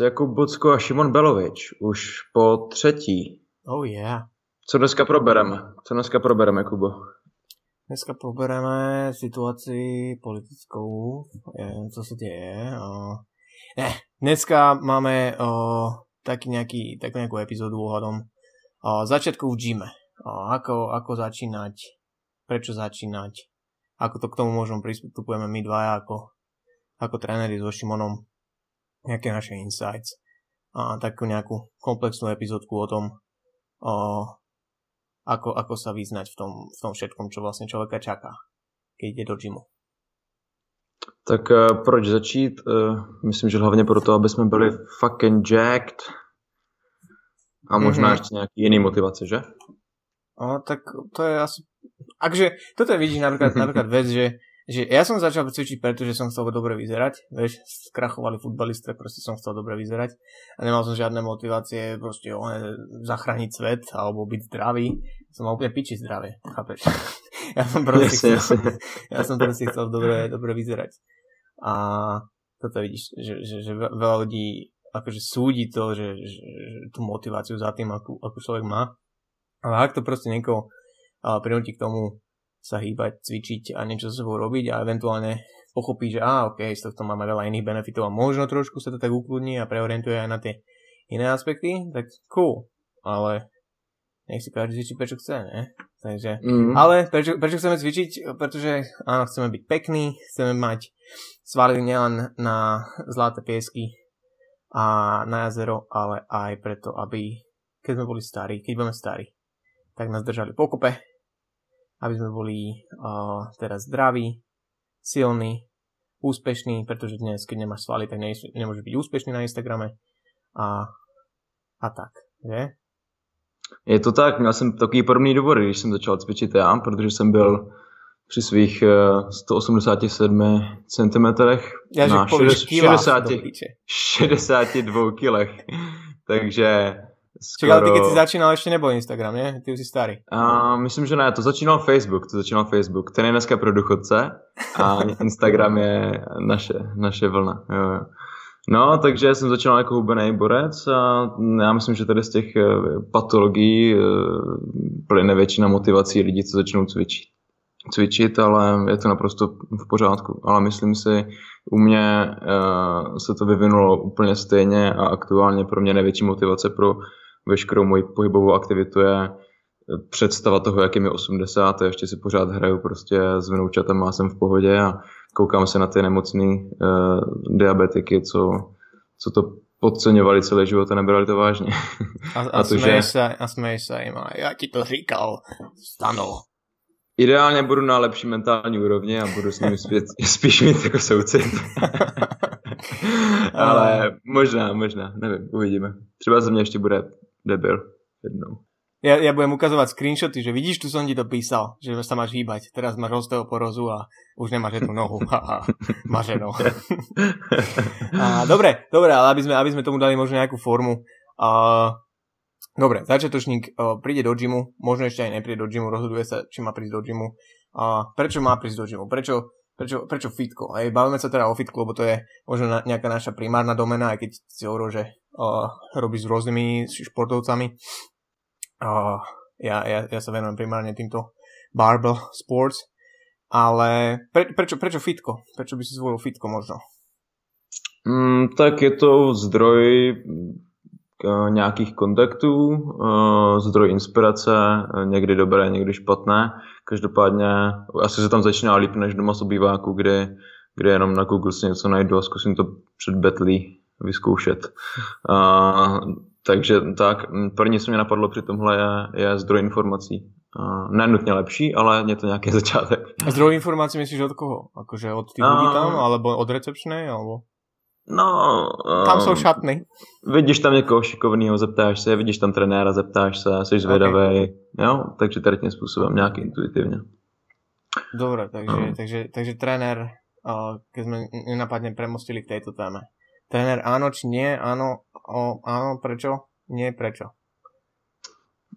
Jakub Bocko a Šimon Belovič už po třetí. Oh yeah. Co dneska probereme? Co dneska probereme, Kubo? Dneska probereme situaci politickou, co se děje. Ne, dneska máme taký nejaký, takú nejakú epizódu ohľadom začiatku v gyme. Ako, ako začínať, prečo začínať, ako to k tomu možno pristupujeme my dvaja ako, ako tréneri so Šimonom, nejaké naše insights a takú nejakú komplexnú epizódku o tom, o, ako, ako sa vyznať v tom, v tom všetkom, čo vlastne človeka čaká, keď ide do gymu. Tak uh, proč začít? Uh, myslím, že hlavně proto, aby jsme byli fucking jacked. A možná mm-hmm. ještě nějaký jiný motivace, že? No, tak to je asi... Akže, toto je vidíš napríklad, napríklad vec, že že ja som začal cvičiť preto, že som chcel dobre vyzerať, vieš, skrachovali futbaliste, proste som chcel dobre vyzerať a nemal som žiadne motivácie proste zachrániť svet alebo byť zdravý, som mal úplne piči zdravie, chápeš? ja som proste yes, chcel, yes. ja som proste chcel dobre, dobre vyzerať. A toto vidíš, že, že, že veľa ľudí akože súdi to, že, že, že tú motiváciu za tým, akú, akú človek má. Ale ak to proste niekoho prinúti k tomu sa hýbať, cvičiť a niečo so sebou robiť a eventuálne pochopí, že á, ok, z tohto máme veľa iných benefitov a možno trošku sa to tak ukludní a preorientuje aj na tie iné aspekty, tak cool. Ale nech si každý cvičí, prečo chce, ne? Takže, mm-hmm. ale prečo, prečo chceme cvičiť? Pretože áno, chceme byť pekní, chceme mať svaly nielen na zlaté piesky a na jazero, ale aj preto, aby keď sme boli starí, keď budeme starí, tak nás držali pokope aby sme boli uh, teraz zdraví, silní, úspešní, pretože dnes, keď nemáš svaly, tak ne, nemôžeš byť úspešný na Instagrame a, a tak, že? Je to tak, měl jsem takový podobný důvody, když jsem začal cvičit já, protože jsem byl při svých uh, 187 cm ja, na 60, 62 kilech. Takže Skoro... Čak, ale ty keď si začínal, ešte nebol Instagram, nie? Ty už si starý. A, myslím, že ne, to začínal Facebook, to začínal Facebook. Ten je dneska pro duchodce a Instagram je naše, naše vlna. Jo, jo. No, takže jsem začínal jako hubený borec a já myslím, že tady z těch eh, patologií eh, plyne většina motivací lidí, co začnou cvičit. cvičit, ale je to naprosto v pořádku. Ale myslím si, u mě uh, se to vyvinulo úplně stejně a aktuálně pro mě největší motivace pro veškerou moji pohybovou aktivitu je eh, představa toho, jak je mi 80 a ještě si pořád hraju prostě s vnoučatem a jsem v pohodě a koukám se na ty nemocný uh, diabetiky, co, co to podceňovali celý život a nebrali to vážně. A, a, a, to, že... se, a smeješ se jim já ti to říkal, stano. Ideálně budu na lepší mentální úrovni a budu s nimi spět, spíš mít jako soucit. Ale možná, možná, nevím, uvidíme. Třeba ze mě ještě bude debil jednou. Ja, ja budem ukazovať screenshoty, že vidíš, tu som ti to písal, že sa máš hýbať. Teraz máš osteoporozu a už nemáš jednu nohu. Maženo. a, dobre, dobre, ale aby sme, aby sme tomu dali možno nejakú formu. A, dobre, začiatočník a, príde do gymu, možno ešte aj nepríde do gymu, rozhoduje sa, či má prísť do gymu. A, prečo má prísť do gymu? Prečo, prečo, prečo fitko? Hej, bavíme sa teda o fitku, lebo to je možno na, nejaká naša primárna domena, aj keď si hovoril, že uh, robí s rôznymi športovcami. Uh, ja, ja, ja sa venujem primárne týmto barbell sports, ale pre, prečo, prečo fitko? Prečo by si zvolil fitko možno? Mm, tak je to zdroj uh, nějakých kontaktů, uh, zdroj inspirace, někdy dobré, někdy špatné. Každopádně asi se tam začíná líp než doma z obýváku, kde, kde jenom na Google si něco najdu a zkusím to před betlí vyzkoušet. Uh, takže tak, první, co mě napadlo při tomhle je, je zdroj informací. Uh, nenutně lepší, ale je to nějaký začátek. A zdroj informací myslíš od koho? Akože od tých ľudí tam, alebo od recepčnej, alebo? No, tam jsou šatny. Vidíš tam někoho šikovného, zeptáš se, vidíš tam trenéra, zeptáš se, jsi zvědavý, okay. jo, takže tady tím způsobem, nějak intuitivně. Dobre, takže, no. takže, takže tréner, keď sme nenapadne premostili k tejto téme. Tréner áno či nie, áno, o, áno, prečo, nie, prečo?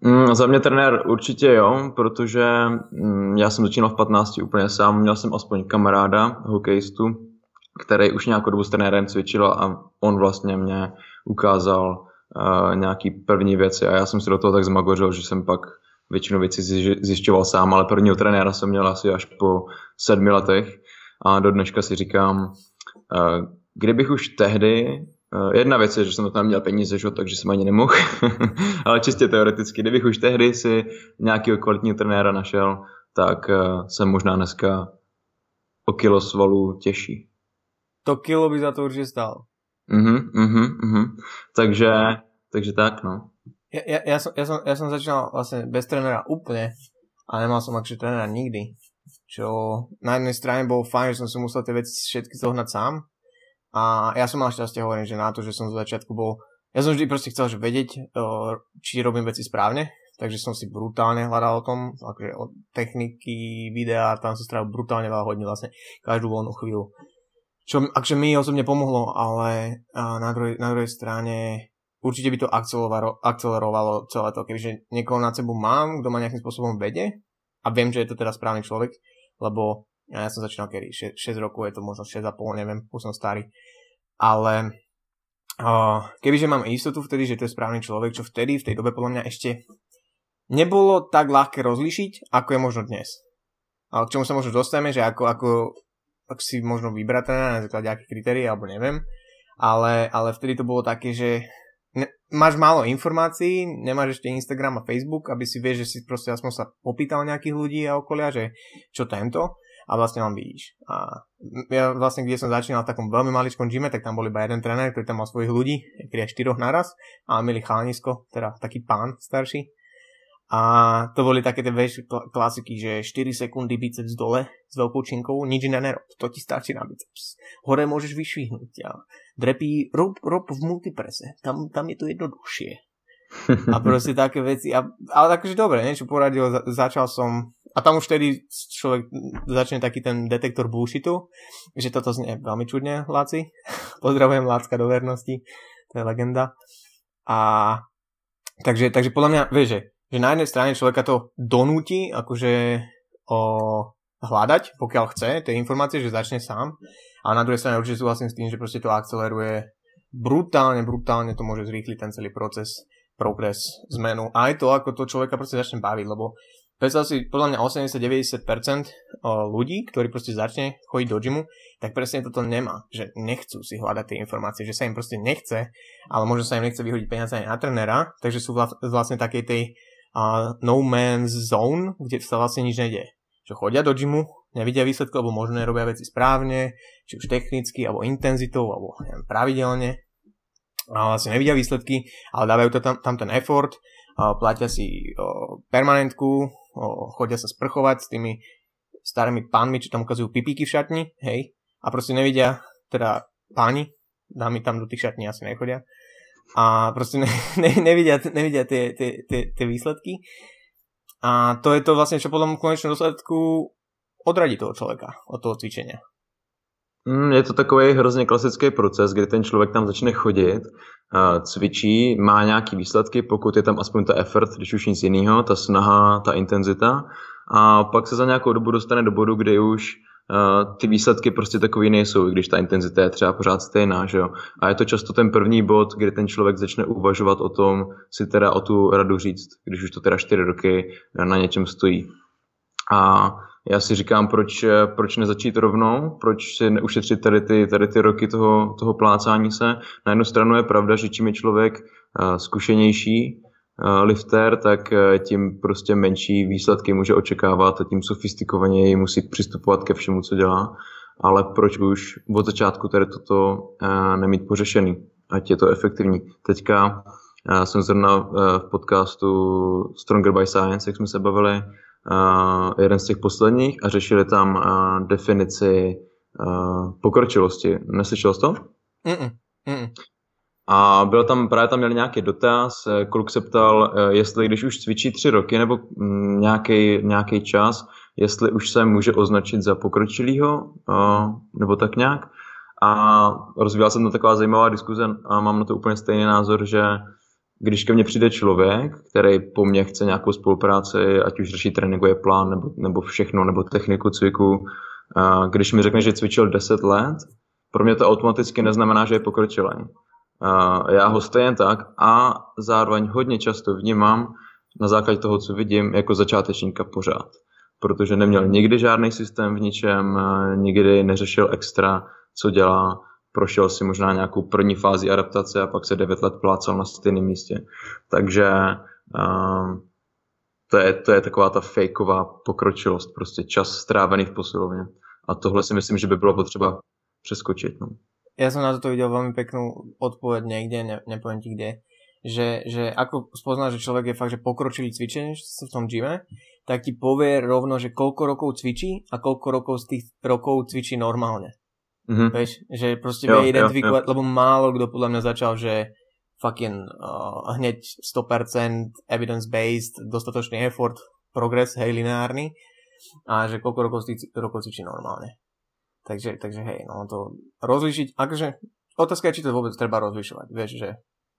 Mm, za mě trenér určitě jo, protože mm, já jsem začínal v 15 úplně sám, měl jsem aspoň kamaráda, hokejistu, který už nějakou dobu s trenérem cvičil a on vlastně mě ukázal uh, nějaký první věci a já jsem si do toho tak zmagořil, že jsem pak většinu věcí zjišťoval sám, ale prvního trenéra jsem měl asi až po sedmi letech a do dneška si říkám, uh, kdybych už tehdy Uh, jedna věc je, že jsem tam měl peníze, že? takže jsem ani nemohl, ale čistě teoreticky, kdybych už tehdy si nějakého kvalitního trenéra našel, tak jsem možná dneska o kilo svalů těžší. To kilo by za to určitě stál. Mhm, mhm, mhm. Takže, takže tak, no. Ja, ja, ja, som, ja, som, ja som začal vlastne bez trénera úplne a nemal som akže trénera nikdy. Čo na jednej strane bolo fajn, že som si musel tie veci všetky zohnať sám, a ja som mal šťastie, hovorím, že na to, že som z začiatku bol... Ja som vždy proste chcel že vedieť, či robím veci správne, takže som si brutálne hľadal o tom, akože od techniky, videa, tam som strávil brutálne veľa hodín vlastne každú voľnú chvíľu. Čo akže mi osobne pomohlo, ale na druhej, na druhej strane určite by to akcelerovalo, akcelerovalo celé to, kebyže niekoho nad sebou mám, kto ma nejakým spôsobom vede a viem, že je to teda správny človek, lebo ja som začínal kedy, 6, 6 rokov, je to možno 6,5, neviem, už som starý. Ale uh, kebyže mám istotu vtedy, že to je správny človek, čo vtedy, v tej dobe podľa mňa ešte nebolo tak ľahké rozlišiť, ako je možno dnes. Ale k čomu sa možno dostaneme, že ako, ako ak si možno vybrať na základe akých kritérií, alebo neviem. Ale, ale vtedy to bolo také, že ne, máš málo informácií, nemáš ešte Instagram a Facebook, aby si vieš, že si proste aspoň sa popýtal nejakých ľudí a okolia, že čo tento a vlastne len vidíš. A ja vlastne, kde som začínal v takom veľmi maličkom gyme, tak tam bol iba jeden tréner, ktorý tam mal svojich ľudí, niekedy aj štyroch naraz a mieli chalanisko, teda taký pán starší. A to boli také tie vieš, klasiky, že 4 sekundy biceps dole s veľkou činkou, nič iné nerob, to ti stačí na biceps. Hore môžeš vyšvihnúť a drepí, rob, rob v multiprese, tam, tam je to jednoduchšie. A proste také veci. A, ale takže dobre, niečo poradil, za, začal som a tam už vtedy človek začne taký ten detektor bullshitu, že toto znie veľmi čudne, Láci. Pozdravujem Lácka do vernosti, to je legenda. A takže, takže podľa mňa, vieš, že, že na jednej strane človeka to donúti akože o, hľadať, pokiaľ chce, tie informácie, že začne sám. A na druhej strane určite súhlasím s tým, že proste to akceleruje brutálne, brutálne to môže zrýchliť ten celý proces, progres, zmenu. A aj to, ako to človeka proste začne baviť, lebo predstav si, podľa mňa 80-90% ľudí, ktorí proste začne chodiť do gymu, tak presne toto nemá, že nechcú si hľadať tie informácie, že sa im proste nechce, ale možno sa im nechce vyhodiť peniaze aj na trenera, takže sú vlastne takej tej uh, no man's zone, kde sa vlastne nič nejde. Že chodia do gymu, nevidia výsledky, alebo možno nerobia veci správne, či už technicky, alebo intenzitou, alebo neviem, pravidelne, a vlastne nevidia výsledky, ale dávajú to tam, tam ten effort, platia si permanentku, chodia sa sprchovať s tými starými pánmi, čo tam ukazujú pipíky v šatni, hej, a proste nevidia, teda páni, dámy tam do tých šatní asi nechodia, a proste ne, ne, nevidia, nevidia tie, tie, tie, tie výsledky. A to je to vlastne, čo potom v konečnom dôsledku odradí toho človeka od toho cvičenia. Mm, je to takový hrozně klasický proces, kdy ten člověk tam začne chodit, cvičí, má nějaký výsledky, pokud je tam aspoň ta effort, když už nic jiného, ta snaha, ta intenzita a pak se za nějakou dobu dostane do bodu, kdy už ty výsledky prostě takový nejsou, i když ta intenzita je třeba pořád stejná, že jo. A je to často ten první bod, kdy ten člověk začne uvažovat o tom, si teda o tu radu říct, když už to teda čtyři roky na něčem stojí. A já si říkám, proč, proč nezačít rovnou, proč si neušetřit tady ty, tady ty roky toho, toho plácání se. Na jednu stranu je pravda, že čím je člověk uh, zkušenější uh, lifter, tak tím prostě menší výsledky může očekávat a tím sofistikovaněji musí přistupovat ke všemu, co dělá. Ale proč už od začátku tady toto nemít pořešený, ať je to efektivní. Teďka jsem zrovna v podcastu Stronger by Science, jak jsme se bavili, jeden z těch posledních a řešili tam uh, definici uh, pokročilosti. Neslyšel jsi to? Mm-mm. Mm-mm. A byl tam, právě tam měl nějaký dotaz, eh, kluk se ptal, eh, jestli když už cvičí tři roky nebo nějaký, mm, nějaký čas, jestli už se může označit za pokročilýho, nebo tak nějak. A rozvíjela se tam taková zajímavá diskuze a mám na to úplně stejný názor, že když ke mně přijde člověk, který po mně chce nějakou spolupráci, ať už řeší tréninkový plán nebo, nebo všechno, nebo techniku cviku, když mi řekne, že cvičil 10 let, pro mě to automaticky neznamená, že je pokročilý. Já ho stejně tak a zároveň hodně často vnímám na základě toho, co vidím, jako začátečníka pořád. Protože neměl nikdy žádný systém v ničem, nikdy neřešil extra, co dělá, prošel si možná nějakou první fázi adaptace a pak se 9 let plácal na stejném místě. Takže um, to, je, to je taková ta fejková pokročilost, prostě čas strávený v posilovně. A tohle si myslím, že by bylo potřeba přeskočiť. No. Ja som na toto videl veľmi peknú odpoveď niekde, ne, nepoviem ti kde, že, že ako spoznáš, že človek je fakt, že pokročilý cvičenie v tom gyme, tak ti povie rovno, že koľko rokov cvičí a koľko rokov z tých rokov cvičí normálne. Mm-hmm. Vieš, že proste jo, vie identifikovať, jo, jo. lebo málo kto podľa mňa začal, že fucking uh, hneď 100% evidence-based, dostatočný effort, progres, hej, lineárny a že koľko rokov, tých rokov cvičí normálne. Takže, takže hej, no to rozlišiť, akože otázka je, či to vôbec treba rozlišovať, vieš, že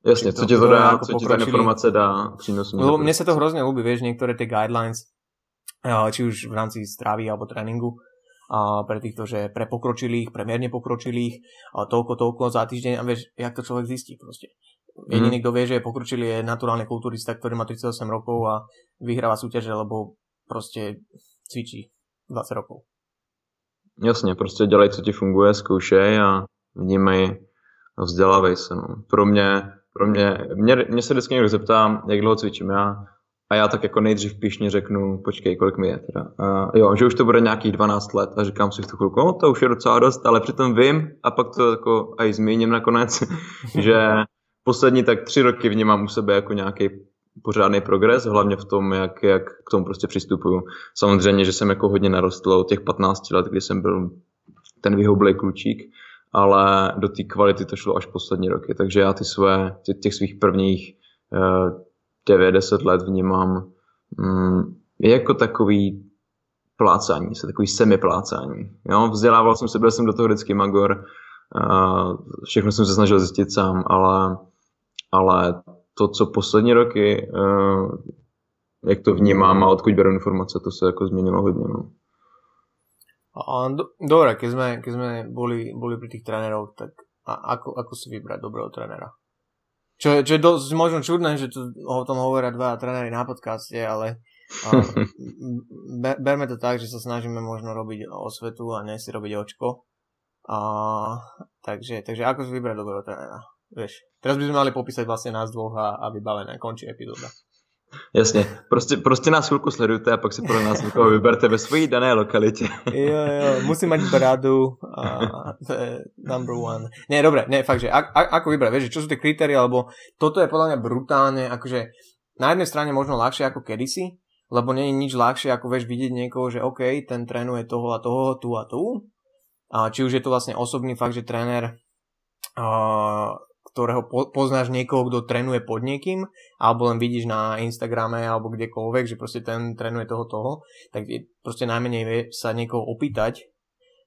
Jasne, co ti to dá, co ti tá informace dá prínosu. Lebo mne sa to hrozne ľúbi, vieš, niektoré tie guidelines, či už v rámci stravy alebo tréningu, a pre týchto, že pre pokročilých, pre mierne pokročilých, a toľko, toľko za týždeň a vieš, jak to človek zistí proste. Jediný, mm. kto vie, že je pokročilý, je naturálny kulturista, ktorý má 38 rokov a vyhráva súťaže, lebo proste cvičí 20 rokov. Jasně, prostě dělej, co ti funguje, zkoušej a vnímej a vzdělávej se. No. Pro mě, pro mě, mě, mě se vždycky někdo zeptá, jak dlouho cvičím já, a já tak jako nejdřív píšně řeknu, počkej, kolik mi je teda. A jo, že už to bude nějakých 12 let a říkám si v tu chvilku, no to už je docela dost, ale přitom vím a pak to jako aj zmíním nakonec, že poslední tak tři roky vnímám u sebe jako nějaký pořádný progres, hlavně v tom, jak, jak k tomu prostě přistupuju. Samozřejmě, že jsem jako hodně narostl od těch 15 let, kdy jsem byl ten vyhoblej klučík, ale do té kvality to šlo až poslední roky, takže já ty své, těch, svých prvních uh, 9-10 let vnímám mm, jako takový plácání se, takový semiplácání. Jo? Vzdělával jsem se, byl jsem do toho vždycky magor, všechno jsem se snažil zjistit sám, ale, ale to, co poslední roky, uh, jak to vnímám a odkud beru informace, to se jako změnilo hodně. No. A, do, dobre, keď sme, keď sme boli, boli pri tých trénerov, tak a, ako, ako si vybrať dobrého trénera? Čo, čo je dosť možno čudné, že to, o tom hovoria dva tréneri na podcaste, ale uh, be, berme to tak, že sa snažíme možno robiť osvetu a nie si robiť očko. Uh, takže, takže ako si vybrať dobrého trénera? Vieš, teraz by sme mali popísať vlastne nás dvoch a, a vybavené, končí epizóda. Jasně, prostě, prostě nás chvilku sledujte a pak si podle nás někoho vyberte ve své dané lokalitě. jo, jo, musí mať bradu a to je number one. Nie, dobre, ne, fakt, že a, a, ako vybrať, vieš, čo sú tie kritéria, lebo toto je podľa mňa brutálne, akože na jednej strane možno ľahšie ako kedysi, lebo nie je nič ľahšie ako vieš vidieť niekoho, že OK, ten trénuje toho a toho, tu a tu. A či už je to vlastne osobný fakt, že tréner uh, ktorého po, poznáš niekoho, kto trénuje pod niekým, alebo len vidíš na Instagrame alebo kdekoľvek, že proste ten trénuje toho toho, tak je proste najmenej vie sa niekoho opýtať,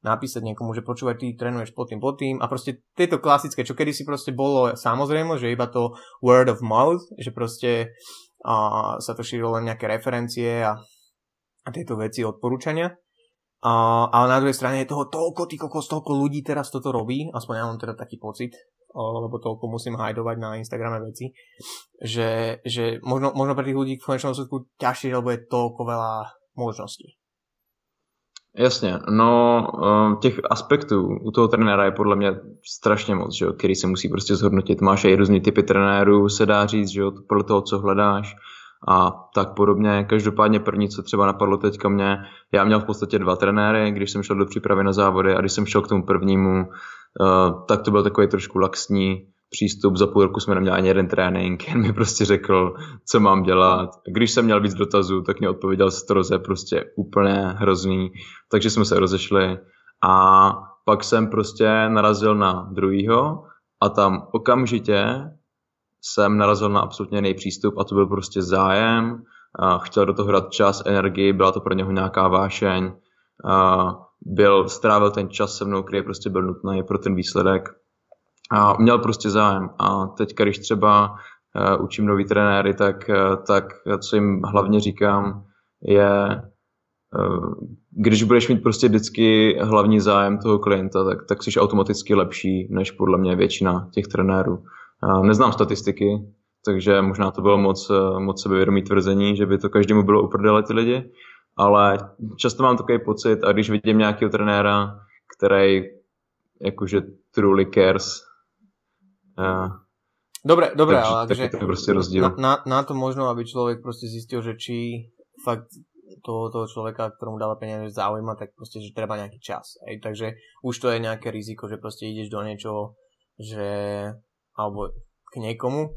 napísať niekomu, že počúvaj, ty trénuješ pod tým, pod tým a proste tieto klasické, čo kedy si proste bolo samozrejme, že iba to word of mouth, že proste a, sa to šírilo len nejaké referencie a, a tieto veci, odporúčania. A, ale na druhej strane je toho toľko, ty kokos, toľko ľudí teraz toto robí, aspoň ja mám teda taký pocit, lebo toľko musím hajdovať na Instagrame veci, že, že možno, možno pre tých ľudí v konečnom dôsledku ťažšie, lebo je toľko veľa možností. Jasně, no těch aspektů u toho trenéra je podle mě strašně moc, že jo, který se musí prostě zhodnotit. Máš i různý typy trenérů, se dá říct, že jo, podle toho, co hledáš a tak podobně. Každopádně první, co třeba napadlo teďka mě, já měl v podstatě dva trenéry, když jsem šel do přípravy na závody a když jsem šel k tomu prvnímu, Uh, tak to byl takový trošku laxní přístup. Za půl roku jsme neměli ani jeden trénink, jen mi prostě řekl, co mám dělat. Když jsem měl víc dotazů, tak mě odpověděl stroze, prostě úplně hrozný. Takže jsme se rozešli a pak jsem prostě narazil na druhýho a tam okamžitě jsem narazil na absolutně jiný a to byl prostě zájem, chtěl do toho hrát čas, energii, byla to pro něho nějaká vášeň, byl, strávil ten čas se mnou, který prostě byl nutný pro ten výsledek a měl prostě zájem. A teď, když třeba uh, učím nový trenéry, tak, uh, tak co jim hlavně říkám, je, když budeš mít prostě vždycky hlavní zájem toho klienta, tak, tak jsi automaticky lepší než podle mě většina těch trenérů. Neznám statistiky, takže možná to bylo moc, moc sebevědomý tvrzení, že by to každému bylo uprdele ty lidi, ale často mám takový pocit a když vidím nějakého trenéra, který jakože truly cares Dobre, dobre, takže, ale takže proste rozdiel. Na, na, na to možno, aby človek proste zistil, že či fakt toho, toho človeka, ktorému dáva peniaze, zaujíma, tak proste, že treba nejaký čas. Ej, takže už to je nejaké riziko, že proste ideš do niečoho, že alebo k niekomu,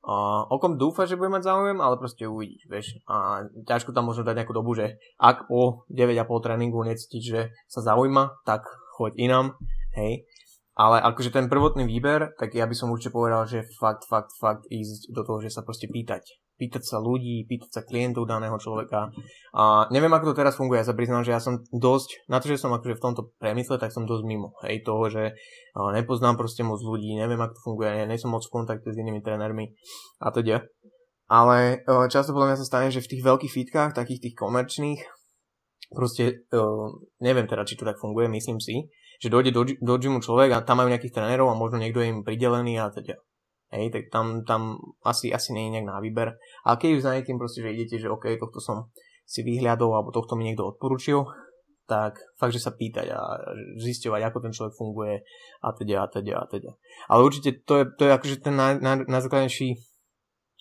a o kom dúfa, že bude mať záujem, ale proste uvidíš, vieš. A ťažko tam možno dať nejakú dobu, že ak po 9,5 tréningu necítiš, že sa zaujíma, tak choď inám, hej. Ale akože ten prvotný výber, tak ja by som určite povedal, že fakt, fakt, fakt ísť do toho, že sa proste pýtať. Pýtať sa ľudí, pýtať sa klientov daného človeka. A neviem, ako to teraz funguje. Ja sa priznám, že ja som dosť, na to, že som akože v tomto premysle, tak som dosť mimo. Hej, toho, že nepoznám proste moc ľudí, neviem, ako to funguje, ja som moc v kontakte s inými trénermi a teda. Ale často podľa mňa sa stane, že v tých veľkých fitkách, takých tých komerčných, proste neviem teda, či to tak funguje, myslím si, že dojde do, do gymu človek a tam majú nejakých trénerov a možno niekto je im pridelený a teda. Hej, tak tam, tam asi, asi nie je nejak na výber. Ale keď už za niekým proste, že idete, že OK, tohto som si vyhľadol alebo tohto mi niekto odporučil, tak fakt, že sa pýtať a zisťovať, ako ten človek funguje a teda a teda a teda. Ale určite to je, to je akože ten naj, naj, najzákladnejší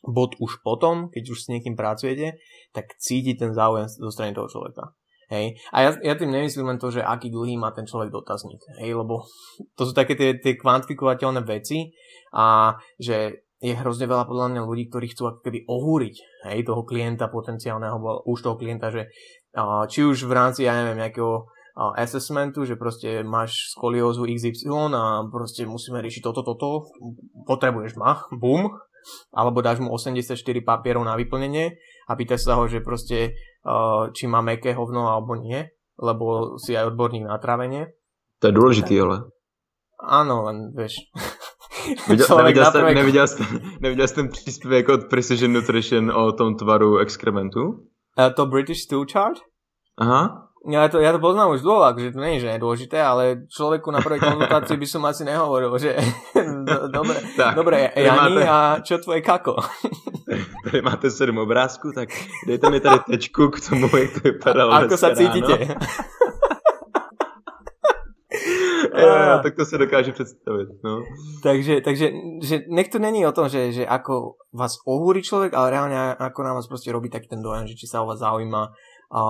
bod už potom, keď už s niekým pracujete, tak cítiť ten záujem zo strany toho človeka. Hej. A ja, ja tým nemyslím len to, že aký dlhý má ten človek dotazník. Hej, lebo to sú také tie, tie kvantifikovateľné veci a že je hrozne veľa podľa mňa ľudí, ktorí chcú ako keby ohúriť hej, toho klienta potenciálneho, už toho klienta, že či už v rámci, ja neviem, nejakého assessmentu, že proste máš skoliózu XY a proste musíme riešiť toto, toto, potrebuješ ma, bum, alebo dáš mu 84 papierov na vyplnenie a pýtaš sa ho, že proste či má meké hovno alebo nie, lebo si aj odborník na trávenie. To je dôležitý, ale. Áno, len vieš. Viděl, neviděl, jste, neviděl, jste, neviděl jste ten příspěvek od Precision Nutrition o tom tvaru exkrementu? Uh, to British Stool Chart? Aha. Ja to, ja to poznám už dlho, akože to nie je, že je dôležité, ale človeku na prvej konzultácii by som asi nehovoril, že dobre, tak, dobre Jani, máte... a čo tvoje kako? tady máte sedm obrázků, tak dejte mi tady tečku k tomu, jak to vypadalo Ako sa cítite? jo, jo, tak to sa dokáže predstaviť. No. Takže, takže že nech to není o tom, že, že ako vás ohúri človek, ale reálne ako na vás proste robí taký ten dojem, že či sa o vás zaujíma, a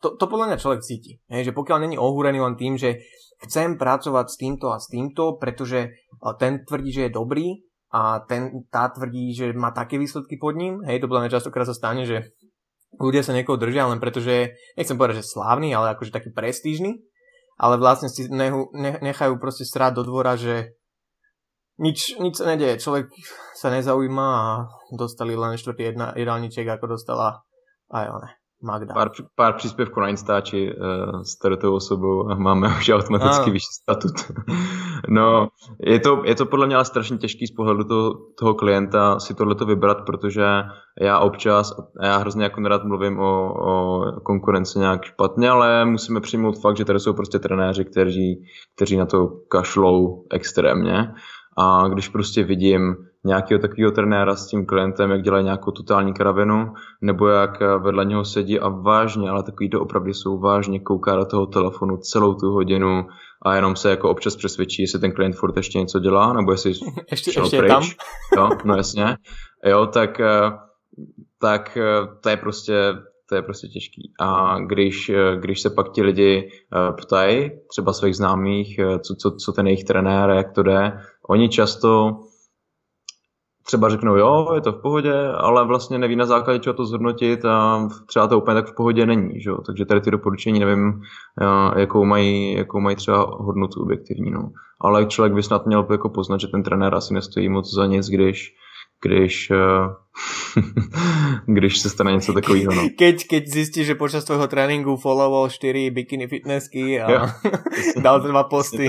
to, to podľa mňa človek cíti. Hej, že pokiaľ není ohúrený len tým, že chcem pracovať s týmto a s týmto, pretože ten tvrdí, že je dobrý a ten, tá tvrdí, že má také výsledky pod ním. Hej, to podľa mňa častokrát sa stane, že ľudia sa niekoho držia len preto, že nechcem povedať, že slávny, ale akože taký prestížny, ale vlastne si nehu, nechajú proste sráť do dvora, že nič, nič sa nedeje. Človek sa nezaujíma a dostali len štvrtý jedna, jedálniček, ako dostala aj ona. Magda. Pár, pár příspěvků na Instači uh, s tou osobou a máme už automaticky vyšší statut. no, je to, je to podle mě ale strašně těžký z pohledu toho, toho klienta si tohleto vybrat, protože já občas, já hrozně jako nerad mluvím o, o konkurenci nějak špatně, ale musíme přijmout fakt, že tady jsou prostě trenéři, kteří, kteří na to kašlou extrémně a když prostě vidím nějakého takového trenéra s tím klientem, jak dělají nějakou totální kravinu, nebo jak vedle něho sedí a vážně, ale takový to opravdu jsou vážně, kouká do toho telefonu celou tu hodinu a jenom se jako občas přesvědčí, jestli ten klient furt ještě něco dělá, nebo jestli ještě, šel ještě pryč. tam. Jo, no jasně. Jo, tak, tak to je prostě to je prostě těžký. A když, když se pak ti lidi ptají, třeba svých známých, co, co, co ten jejich trenér, jak to jde, oni často třeba řeknou, jo, je to v pohodě, ale vlastně neví na základě čeho to zhodnotit a třeba to úplně tak v pohodě není, že? takže tady ty doporučení nevím, jakou mají, jakou mají třeba hodnotu objektivní, no. ale člověk by snad měl jako poznat, že ten trenér asi nestojí moc za nic, když když, uh, když se stane něco takového. No. Keď, keď zjistíš, že počas tvojho tréninku followoval 4 bikini fitnessky a jo, dal dva posty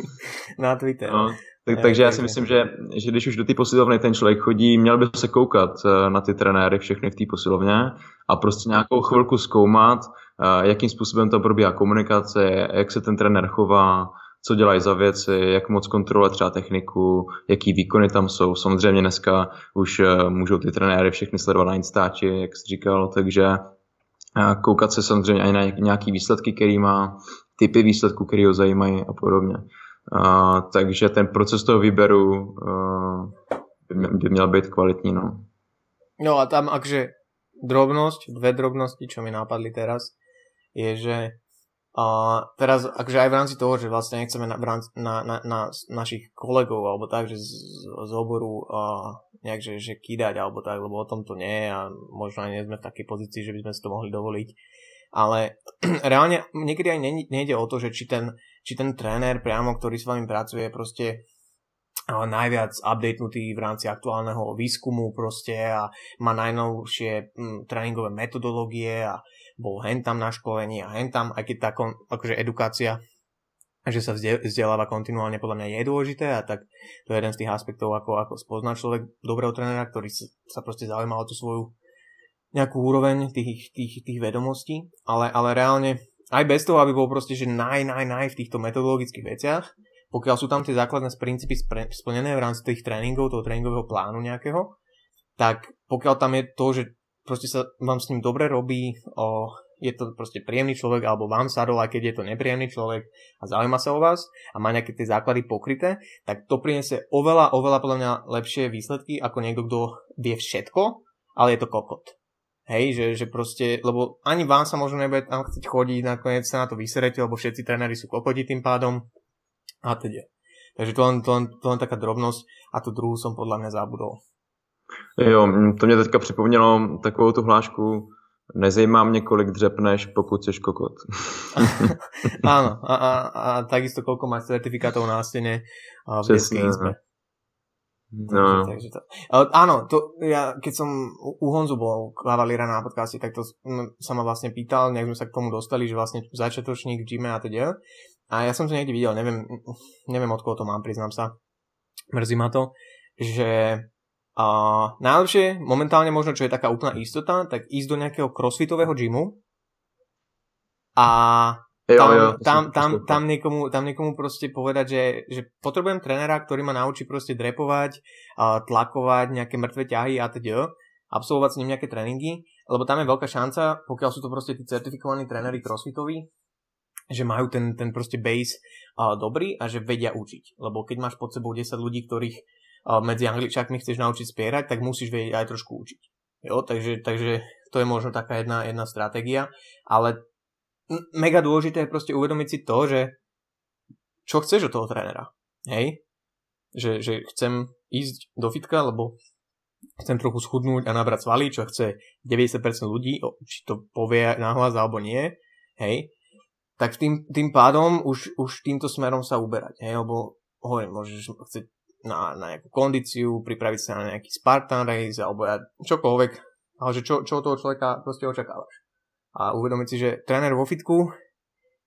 na Twitter. No, tak, takže já si myslím, že, že když už do té posilovny ten člověk chodí, měl by se koukat uh, na ty trenéry všechny v té posilovně a prostě nějakou chvilku zkoumat, uh, jakým způsobem to probíhá komunikace, jak se ten trenér chová, co dělají za věci, jak moc kontrolovat třeba techniku, jaký výkony tam jsou. Samozřejmě dneska už eh, můžou ty trenéry všechny sledovat na Instači, jak jsi říkal, takže eh, koukat se samozřejmě i na nějaký výsledky, který má, typy výsledků, který ho zajímají a podobně. Uh, takže ten proces toho výberu uh, by, měl být kvalitní. No. no a tam akže drobnosť, dve drobnosti, čo mi napadli teraz, je, že a teraz, akože aj v rámci toho, že vlastne nechceme na, na, na, na našich kolegov alebo tak, že z, z oboru uh, nejak, že, že kýdať alebo tak, lebo o tom to nie je a možno aj nie sme v takej pozícii, že by sme si to mohli dovoliť. Ale reálne niekedy aj nejde o to, že či ten, či ten tréner priamo, ktorý s vami pracuje, proste najviac updatenutý v rámci aktuálneho výskumu proste a má najnovšie m, tréningové metodológie a bol hen tam na školení a hen tam, aj keď tá kon, akože edukácia že sa vzdeláva kontinuálne podľa mňa je dôležité a tak to je jeden z tých aspektov, ako, ako spozná človek dobrého trénera, ktorý sa proste zaujíma o tú svoju nejakú úroveň tých, tých, tých vedomostí, ale, ale reálne aj bez toho, aby bol proste, že naj, naj, naj v týchto metodologických veciach, pokiaľ sú tam tie základné princípy splnené v rámci tých tréningov, toho tréningového plánu nejakého, tak pokiaľ tam je to, že proste sa vám s ním dobre robí, o, je to proste príjemný človek, alebo vám sadol, aj keď je to nepríjemný človek a zaujíma sa o vás a má nejaké tie základy pokryté, tak to priniesie oveľa, oveľa podľa mňa lepšie výsledky ako niekto, kto vie všetko, ale je to kokot. Hej, že, že proste, lebo ani vám sa možno nebude tam chcieť chodiť, nakoniec sa na to vyserete, lebo všetci tréneri sú kokoti tým pádom a teda. Takže to len, to, len, to len taká drobnosť a tu druhú som podľa mňa zabudol. Jo, to mě teďka připomnělo takovou tu hlášku, nezajímá mě, kolik dřepneš, pokud jsi kokot. Áno, a, a, a takisto koľko máš certifikátov na stene v detskej izbe. No. Takže, to. áno, to, ja, keď som u Honzu bol Kavalíra na podcaste, tak to sa ma vlastne pýtal, nejak sme sa k tomu dostali, že vlastne začiatočník v gyme a teda. A ja som to niekde videl, neviem, neviem od koho to mám, priznám sa. Mrzí ma to, že a najlepšie, momentálne možno, čo je taká úplná istota, tak ísť do nejakého crossfitového gymu a tam, jo, jo, tam, tam, tam, niekomu, tam niekomu proste povedať, že, že potrebujem trénera, ktorý ma naučí proste drepovať, tlakovať nejaké mŕtve ťahy a teda, absolvovať s ním nejaké tréningy, lebo tam je veľká šanca, pokiaľ sú to proste tí certifikovaní tréneri crossfitoví, že majú ten, ten proste base uh, dobrý a že vedia učiť. Lebo keď máš pod sebou 10 ľudí, ktorých medzi angličákmi chceš naučiť spierať, tak musíš vedieť aj trošku učiť. Jo, takže, takže to je možno taká jedna, jedna stratégia, ale mega dôležité je proste uvedomiť si to, že čo chceš od toho trénera. Hej? Že, že chcem ísť do fitka, lebo chcem trochu schudnúť a nabrať svaly, čo chce 90% ľudí, či to povie nahlas alebo nie, hej, tak tým, tým pádom už, už týmto smerom sa uberať, hej, lebo hovorím, môžeš chcieť na, na nejakú kondíciu, pripraviť sa na nejaký Spartan race alebo ja, čokoľvek, ale že čo, čo toho človeka proste očakávaš. A uvedomiť si, že tréner vo fitku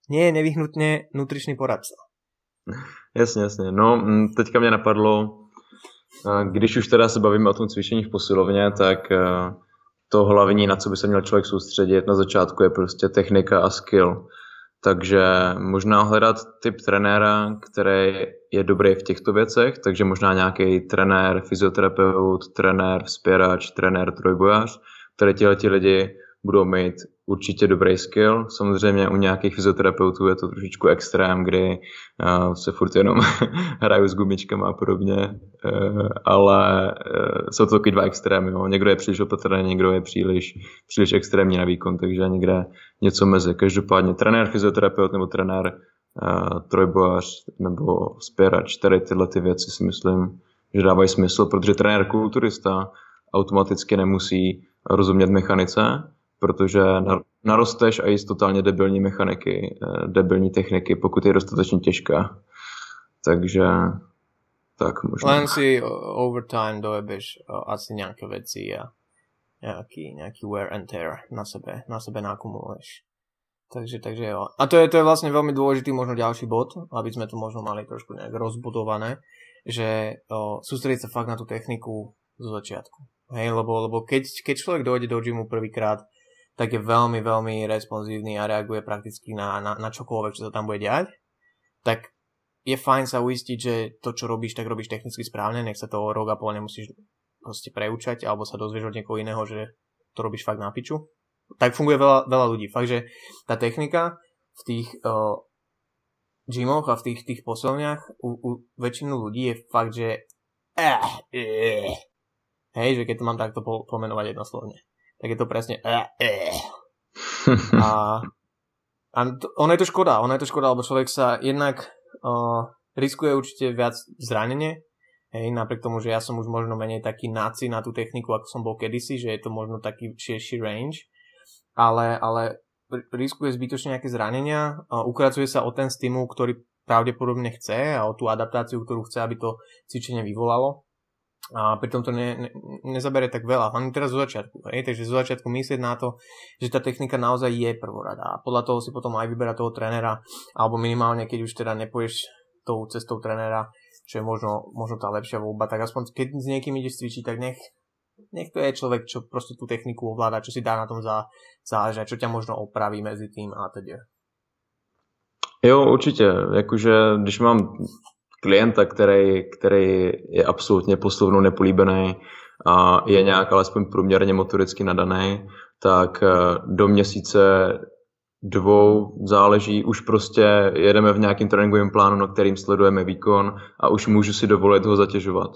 nie je nevyhnutne nutričný poradca. Jasně, jasně. No, teďka mě napadlo, když už teda se bavíme o tom cvičení v posilovně, tak to hlavní, na co by se měl člověk soustředit na začátku, je prostě technika a skill. Takže možná hledat typ trenéra, který je dobrý v těchto věcech, takže možná nějaký trenér, fyzioterapeut, trenér, vzpěrač, trenér, trojbojař, které ti lidi budou mít určitě dobrý skill. Samozřejmě u nějakých fyzioterapeutů je to trošičku extrém, kdy uh, se furt jenom hrajou s gumičkama a podobně, uh, ale uh, jsou to taky dva extrémy. Jo. Někdo je příliš opatrný, někdo je příliš, příliš extrémní na výkon, takže někde něco mezi. Každopádně trenér, fyzioterapeut nebo trenér uh, trojbojař nebo spěrač, tady tyhle ty věci si myslím, že dávají smysl, protože trenér kulturista automaticky nemusí rozumět mechanice, protože narosteš a jíst totálně debilní mechaniky, eh, debilní techniky, pokud je dostatečně těžká. Takže tak možná. Len si overtime dojebeš asi nějaké věci a nějaký, nějaký wear and tear na sebe, na sebe nakumuluješ. Takže, takže jo. A to je, to je vlastne veľmi dôležitý možno ďalší bod, aby sme to možno mali trošku nejak rozbudované, že o, sústrediť sa fakt na tú techniku zo začiatku. Hej, lebo, lebo keď, keď človek dojde do gymu prvýkrát, tak je veľmi, veľmi responsívny a reaguje prakticky na, na, na čokoľvek, čo sa tam bude diať, tak je fajn sa uistiť, že to, čo robíš, tak robíš technicky správne, nech sa to rok a pol nemusíš proste preučať, alebo sa dozvieš od niekoho iného, že to robíš fakt na piču. Tak funguje veľa, veľa ľudí. Fakt, že tá technika v tých uh, gymoch a v tých, tých posilniach u, u väčšinu ľudí je fakt, že eh, eh. hej, že keď to mám takto po, pomenovať jednoslovne, tak je to presne eh, eh. a, a to, ono je to škoda, ono je to škoda, lebo človek sa jednak uh, riskuje určite viac zranenie, Hej, napriek tomu, že ja som už možno menej taký náci na tú techniku, ako som bol kedysi, že je to možno taký širší range, ale, ale riskuje zbytočne nejaké zranenia, ukracuje sa o ten stimul, ktorý pravdepodobne chce a o tú adaptáciu, ktorú chce, aby to cvičenie vyvolalo. A pritom to ne, ne, nezabere tak veľa, hlavne teraz zo začiatku. Hej? Takže zo začiatku myslieť na to, že tá technika naozaj je prvorada a podľa toho si potom aj vyberá toho trénera, alebo minimálne, keď už teda nepoješ tou cestou trénera, čo je možno, možno tá lepšia voľba, tak aspoň keď s niekým ideš cvičiť, tak nech, nech to je človek, čo proste tú techniku ovláda, čo si dá na tom za, záleží, čo ťa možno opraví mezi tým a teď. Jo, určitě. Jakože, když mám klienta, který, který je absolutně poslovnou nepolíbený a je nějak alespoň průměrně motoricky nadaný, tak eh, do měsíce dvou, záleží, už prostě jedeme v nějakém tréninkovém plánu, na kterým sledujeme výkon a už můžu si dovolit ho zatěžovat.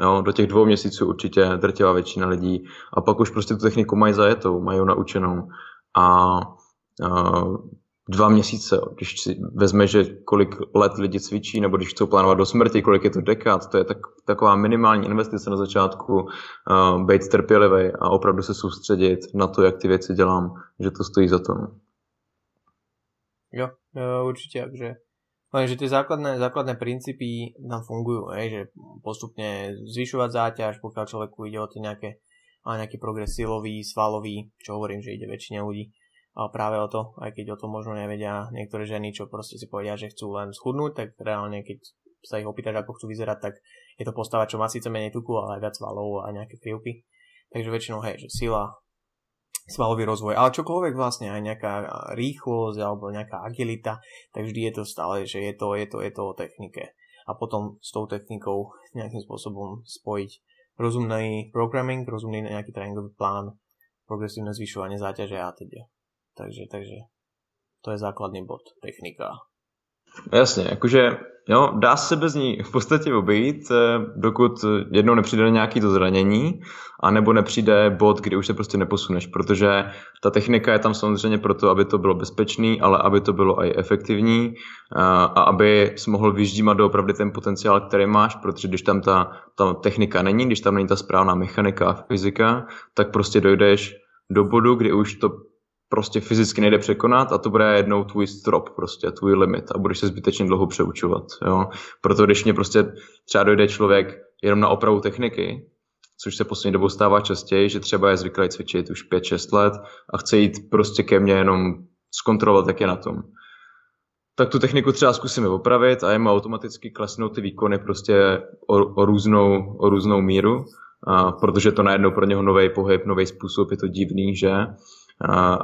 Jo, do těch dvou měsíců určitě drtivá většina lidí. A pak už prostě tu techniku mají zajetou, mají ho naučenou. A, a dva měsíce, když si vezme, že kolik let lidi cvičí, nebo když chcou plánovat do smrti, kolik je to dekád, to je tak, taková minimální investice na začátku, uh, být trpělivý a opravdu se soustředit na to, jak ty věci dělám, že to stojí za to. No. Jo, určite, že že tie základné, základné princípy tam fungujú, hej, že postupne zvyšovať záťaž, pokiaľ človeku ide o tie nejaké, nejaký progres silový, svalový, čo hovorím, že ide väčšine ľudí a práve o to, aj keď o to možno nevedia niektoré ženy, čo proste si povedia, že chcú len schudnúť, tak reálne keď sa ich opýtať, ako chcú vyzerať, tak je to postava, čo má síce menej tuku, ale aj viac svalov a nejaké krivky. Takže väčšinou, hej, že sila, svalový rozvoj, ale čokoľvek vlastne, aj nejaká rýchlosť alebo nejaká agilita, tak vždy je to stále, že je to, je to, je to o technike. A potom s tou technikou nejakým spôsobom spojiť rozumný programming, rozumný nejaký tréningový plán, progresívne zvyšovanie záťaže a teda. Takže, takže to je základný bod, technika. Jasně, jakože jo, dá se bez ní v podstatě obejít, eh, dokud jednou nepřijde nějaký to zranění, anebo nepřijde bod, kdy už se prostě neposuneš, protože ta technika je tam samozřejmě proto, aby to bylo bezpečný, ale aby to bylo i efektivní eh, a aby si mohl vyždímat doopravdy ten potenciál, který máš, protože když tam ta, ta technika není, když tam není ta správná mechanika a fyzika, tak prostě dojdeš do bodu, kdy už to prostě fyzicky nejde překonat a to bude jednou tvůj strop, prostě tvůj limit a budeš se zbytečně dlouho přeučovat. Jo? Proto když mě prostě třeba dojde člověk jenom na opravu techniky, což se poslední dobou stává častěji, že třeba je zvyklý cvičit už 5-6 let a chce jít prostě ke mně jenom zkontrolovat, jak je na tom. Tak tu techniku třeba zkusíme opravit a jemu automaticky klesnou ty výkony prostě o, o, různou, o různou míru, a protože to najednou pro něho nový pohyb, nový způsob, je to divný, že?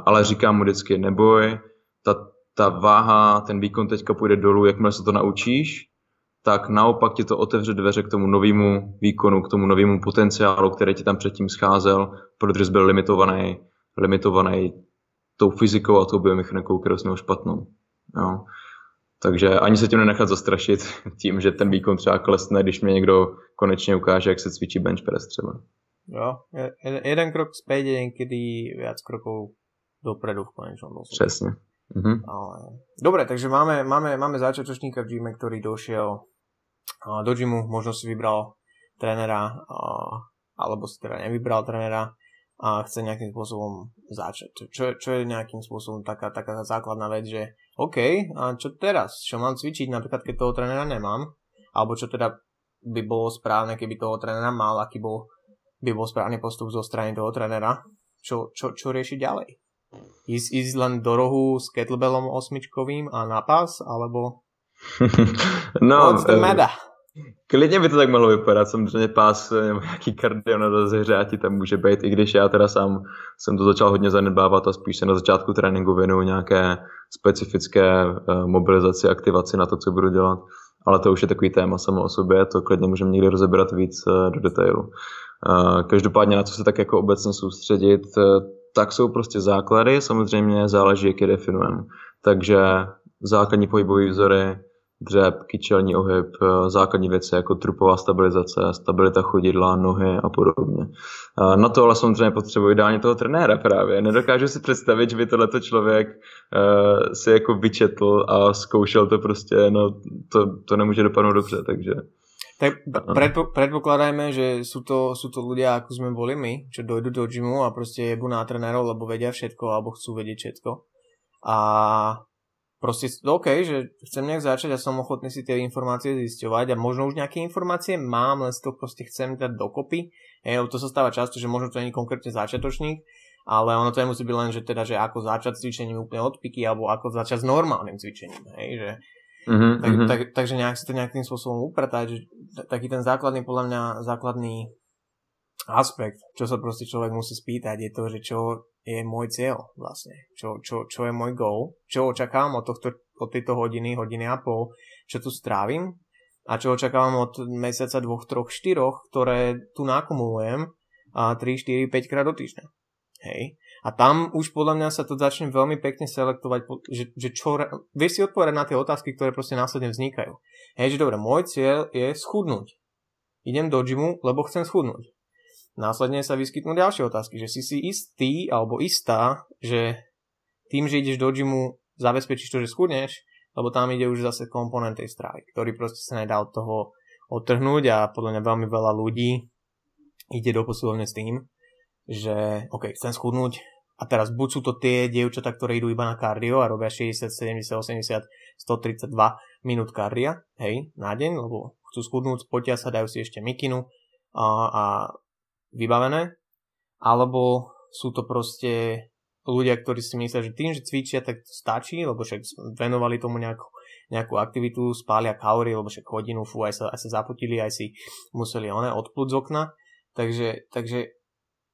Ale říkám mu vždycky, neboj, ta, ta váha, ten výkon teďka půjde dolů, jakmile se to naučíš, tak naopak ti to otevře dveře k tomu novému výkonu, k tomu novému potenciálu, který ti tam předtím scházel, protože jsi byl limitovaný, limitovaný tou fyzikou a tou biomechanikou, kterou jsi měl špatnou. Jo. Takže ani se tím nenechat zastrašit tím, že ten výkon třeba klesne, když mě někdo konečně ukáže, jak se cvičí bench press třeba. Jo, jeden krok späť je niekedy viac krokov dopredu v konečnom dôsledku. Presne. Mhm. Ale... Dobre, takže máme, máme, máme začiatočníka v gyme, ktorý došiel do gymu, možno si vybral trénera, alebo si teda nevybral trénera a chce nejakým spôsobom začať. Čo, čo je nejakým spôsobom taká, taká základná vec, že OK, a čo teraz? Čo mám cvičiť, napríklad keď toho trénera nemám? Alebo čo teda by bolo správne, keby toho trénera mal, aký bol, by bol správny postup zo strany toho trénera? Čo, čo, čo riešiť ďalej? Ísť, ísť len do rohu s kettlebellom osmičkovým a na pás, alebo... no, What's the matter? Klidně by to tak mohlo vypadat, samozřejmě pás nebo nějaký kardio na rozehřátí tam může být, i když já teda sám jsem to začal hodně zanedbávat a spíš se na začátku tréninku věnuju nějaké specifické uh, mobilizaci, aktivaci na to, co budu dělat. Ale to už je takový téma samo o sobě, to klidně můžeme někdy rozebrat víc do detailu. Každopádně na co se tak jako obecně soustředit, uh, tak jsou prostě základy, samozřejmě záleží, jak je definujeme. Takže základní pohybové vzory, dřep, kyčelní ohyb, eh, základní věci jako trupová stabilizace, stabilita chodidla, nohy a podobně. Na to ale samozřejmě potřebuje ideálně toho trenéra právě. Nedokážu si představit, že by tohleto člověk uh, si jako vyčetl a zkoušel to prostě, no to, to nemůže dopadnout dobře, takže... Tak predpo, predpokladajme, že sú to, sú to ľudia, ako sme boli my, čo dojdu do gymu a proste jebu na trenérov, lebo vedia všetko, alebo chcú vedieť všetko. A proste, OK, že chcem nejak začať a som ochotný si tie informácie zisťovať a možno už nejaké informácie mám, len si to proste chcem dať dokopy. E, to sa stáva často, že možno to nie je konkrétne začiatočník, ale ono to nemusí byť len, že teda, že ako začať s cvičením úplne od piky, alebo ako začať s normálnym cvičením, hej, že mm-hmm. tak, tak, takže nejak si to nejakým spôsobom upratať, že taký ten základný, podľa mňa, základný aspekt, čo sa proste človek musí spýtať, je to, že čo je môj cieľ vlastne, čo, čo, čo je môj goal, čo očakávam od, tohto, od tejto hodiny, hodiny a pol, čo tu strávim a čo očakávam od mesiaca, dvoch, troch, štyroch, ktoré tu nakumulujem a 3, 4, 5 krát do týždňa. Hej. A tam už podľa mňa sa to začne veľmi pekne selektovať, že, že čo, vieš si odpovedať na tie otázky, ktoré proste následne vznikajú. Hej, že dobre, môj cieľ je schudnúť. Idem do gymu, lebo chcem schudnúť. Následne sa vyskytnú ďalšie otázky, že si si istý alebo istá, že tým, že ideš do gymu, zabezpečíš to, že schudneš, lebo tam ide už zase komponent tej stravy, ktorý proste sa nedá od toho odtrhnúť a podľa mňa veľmi veľa ľudí ide do posilovne s tým, že OK, chcem schudnúť a teraz buď sú to tie dievčatá, ktoré idú iba na kardio a robia 60, 70, 80, 132 minút kardia, hej, na deň, lebo chcú schudnúť, spotia sa, dajú si ešte mikinu a, a vybavené, alebo sú to proste ľudia, ktorí si myslia, že tým, že cvičia, tak to stačí, lebo však venovali tomu nejakú, nejakú aktivitu, spália kalórie, lebo však hodinu, fú, aj sa, aj sa zapotili, aj si museli one odplúť z okna. Takže, takže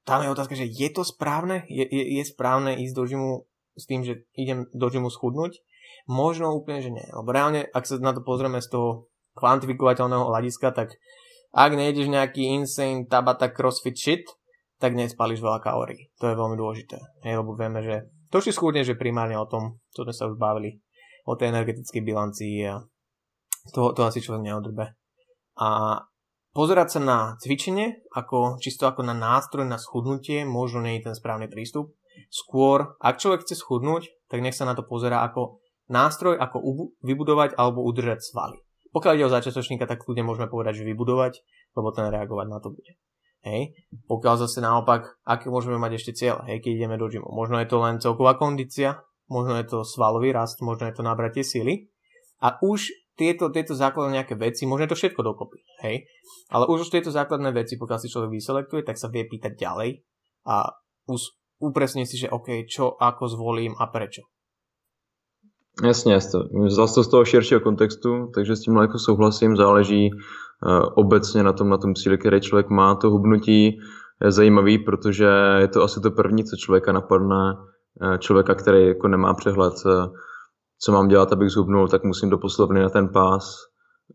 tam je otázka, že je to správne? Je, je, je správne ísť do žimu s tým, že idem do žimu schudnúť? Možno úplne, že nie. Lebo reálne, ak sa na to pozrieme z toho kvantifikovateľného hľadiska, tak ak nejdeš nejaký insane tabata crossfit shit, tak nespališ veľa kalórií. To je veľmi dôležité. Hej, lebo vieme, že to si skúdne, že primárne o tom, čo sme sa už bavili, o tej energetickej bilancii a to, to asi človek neodrbe. A pozerať sa na cvičenie ako, čisto ako na nástroj na schudnutie možno nie je ten správny prístup. Skôr, ak človek chce schudnúť, tak nech sa na to pozera ako nástroj, ako vybudovať alebo udržať svaly. Pokiaľ ide o začiatočníka, tak kľudne môžeme povedať, že vybudovať, lebo ten reagovať na to bude. Hej. Pokiaľ zase naopak, aký môžeme mať ešte cieľ, hej, keď ideme do gymu. Možno je to len celková kondícia, možno je to svalový rast, možno je to nabratie sily. A už tieto, tieto základné nejaké veci, možno to všetko dokopy, hej. Ale už tieto základné veci, pokiaľ si človek vyselektuje, tak sa vie pýtať ďalej a už upresní si, že OK, čo, ako zvolím a prečo. Jasně, jasně. Zase z toho širšího kontextu, takže s tím jako souhlasím, záleží uh, obecně na tom, na tom cíli, který člověk má. To hubnutí je zajímavý, protože je to asi to první, co člověka napadne, uh, člověka, který jako nemá přehled, uh, co mám dělat, abych zhubnul, tak musím do poslovny na ten pás,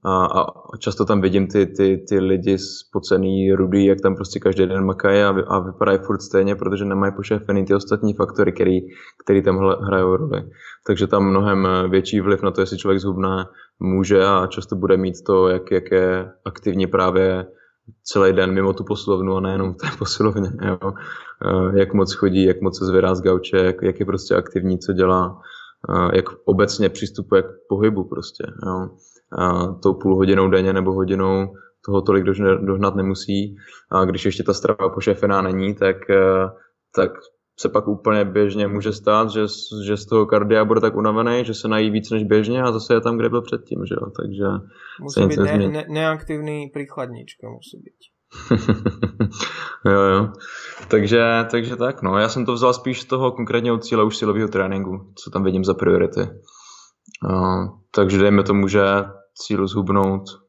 a, a často tam vidím ty, ty, ty lidi spocený, rudý, jak tam prostě každý den makají a, a vypadají furt stejně, protože nemají pošefený ty ostatní faktory, který, který tam hrajou roli. Takže tam mnohem větší vliv na to, jestli člověk zhubne, může a často bude mít to, jak, jak je aktivní právě celý den mimo tu poslovnu a nejenom v té posilovně. Jo. Jak moc chodí, jak moc se zvedá z gauče, jak, jak je prostě aktivní, co dělá, jak obecně přistupuje k pohybu prostě. Jo tou půl hodinou denně nebo hodinou toho tolik dohnat nemusí. A když ještě ta strava pošefená není, tak, tak se pak úplně běžně může stát, že, že z toho kardia bude tak unavený, že se nají víc než běžně a zase je tam, kde byl předtím, že jo, takže musí se být ne, ne, neaktivní príkladnička musí být. jo, jo. Takže, takže tak, no. Já jsem to vzal spíš z toho konkrétního cíle už silového tréninku, co tam vidím za priority. Uh, takže dejme tomu, že cíl zhubnout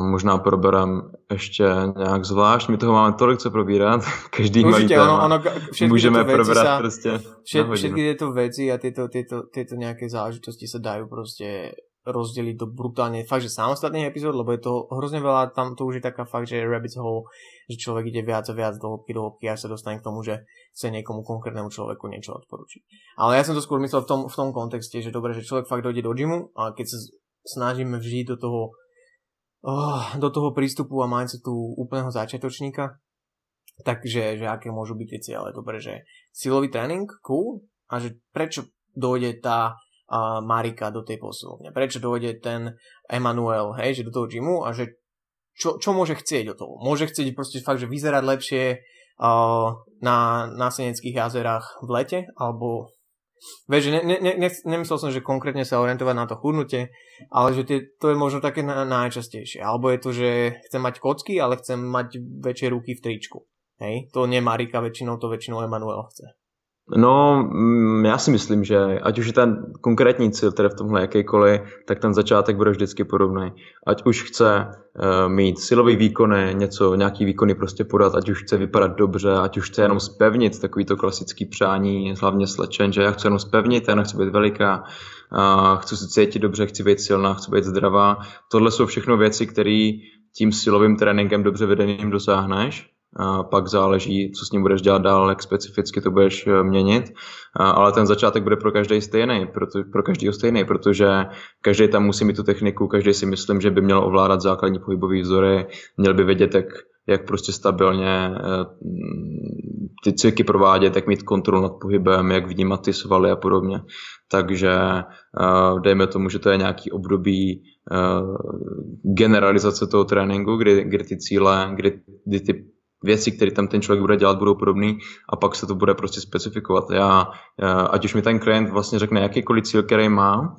možná proberem ještě nějak zvlášť. My toho máme tolik, co probírat. Každý má téma. Ono, ono, Můžeme probrat sa, prostě všet, Všetky tieto veci a tieto, tieto, tieto nejaké záležitosti sa dajú proste rozdeliť do brutálne fakt, že samostatných epizód, lebo je to hrozne veľa, tam to už je taká fakt, že rabbit hole, že človek ide viac a viac do hĺbky, do hĺbky, až sa dostane k tomu, že chce niekomu konkrétnemu človeku niečo odporučiť. Ale ja som to skôr myslel v tom, v tom kontexte, že dobre, že človek fakt dojde do gymu, ale keď sa snažíme vžiť do toho oh, do toho prístupu a mindsetu úplného začiatočníka. Takže, že aké môžu byť tie ciele. Dobre, že silový tréning, cool. A že prečo dojde tá Marika do tej posilovne? Prečo dojde ten Emanuel, hej, že do toho gymu a že čo, čo môže chcieť do toho? Môže chcieť proste fakt, že vyzerať lepšie uh, na, na Seneckých jazerách v lete, alebo Vieš, ne, ne, ne, nemyslel som, že konkrétne sa orientovať na to chudnutie, ale že tie, to je možno také na, najčastejšie. Alebo je to, že chcem mať kocky, ale chcem mať väčšie ruky v tričku. Hej? To nie Marika väčšinou, to väčšinou Emanuel chce. No, mm, já si myslím, že ať už je ten konkrétní cíl, tedy v tomhle jakýkoliv, tak ten začátek bude vždycky podobný. Ať už chce uh, mít silový výkony, něco, nějaký výkony prostě podat, ať už chce vypadat dobře, ať už chce jenom spevnit, takový to klasický přání, hlavně slečen, že já chci jenom spevnit, já nechci být veliká, uh, chci se cítit dobře, chci být silná, chci být zdravá. Tohle jsou všechno věci, které tím silovým tréninkem dobře vedeným dosáhneš pak záleží, co s ním budeš dělat dál, jak specificky to budeš eh, měnit, ale ten začátek bude pro každý stejný, proto, pro každého stejný, protože každý tam musí mít tu techniku, každý si myslím, že by měl ovládat základní pohybové vzory, měl by vědět, jak, jak prostě stabilně eh, ty cviky provádět, jak mít kontrolu nad pohybem, jak vnímat ty svaly a podobně. Takže uh, dejme tomu, že to je nějaký období generalizace toho tréninku, kdy, kdy ty cíle, kdy, kdy ty věci, které tam ten člověk bude dělat, budou podobné a pak se to bude prostě specifikovat. Já, ať už mi ten klient vlastně řekne jakýkoliv cíl, který má,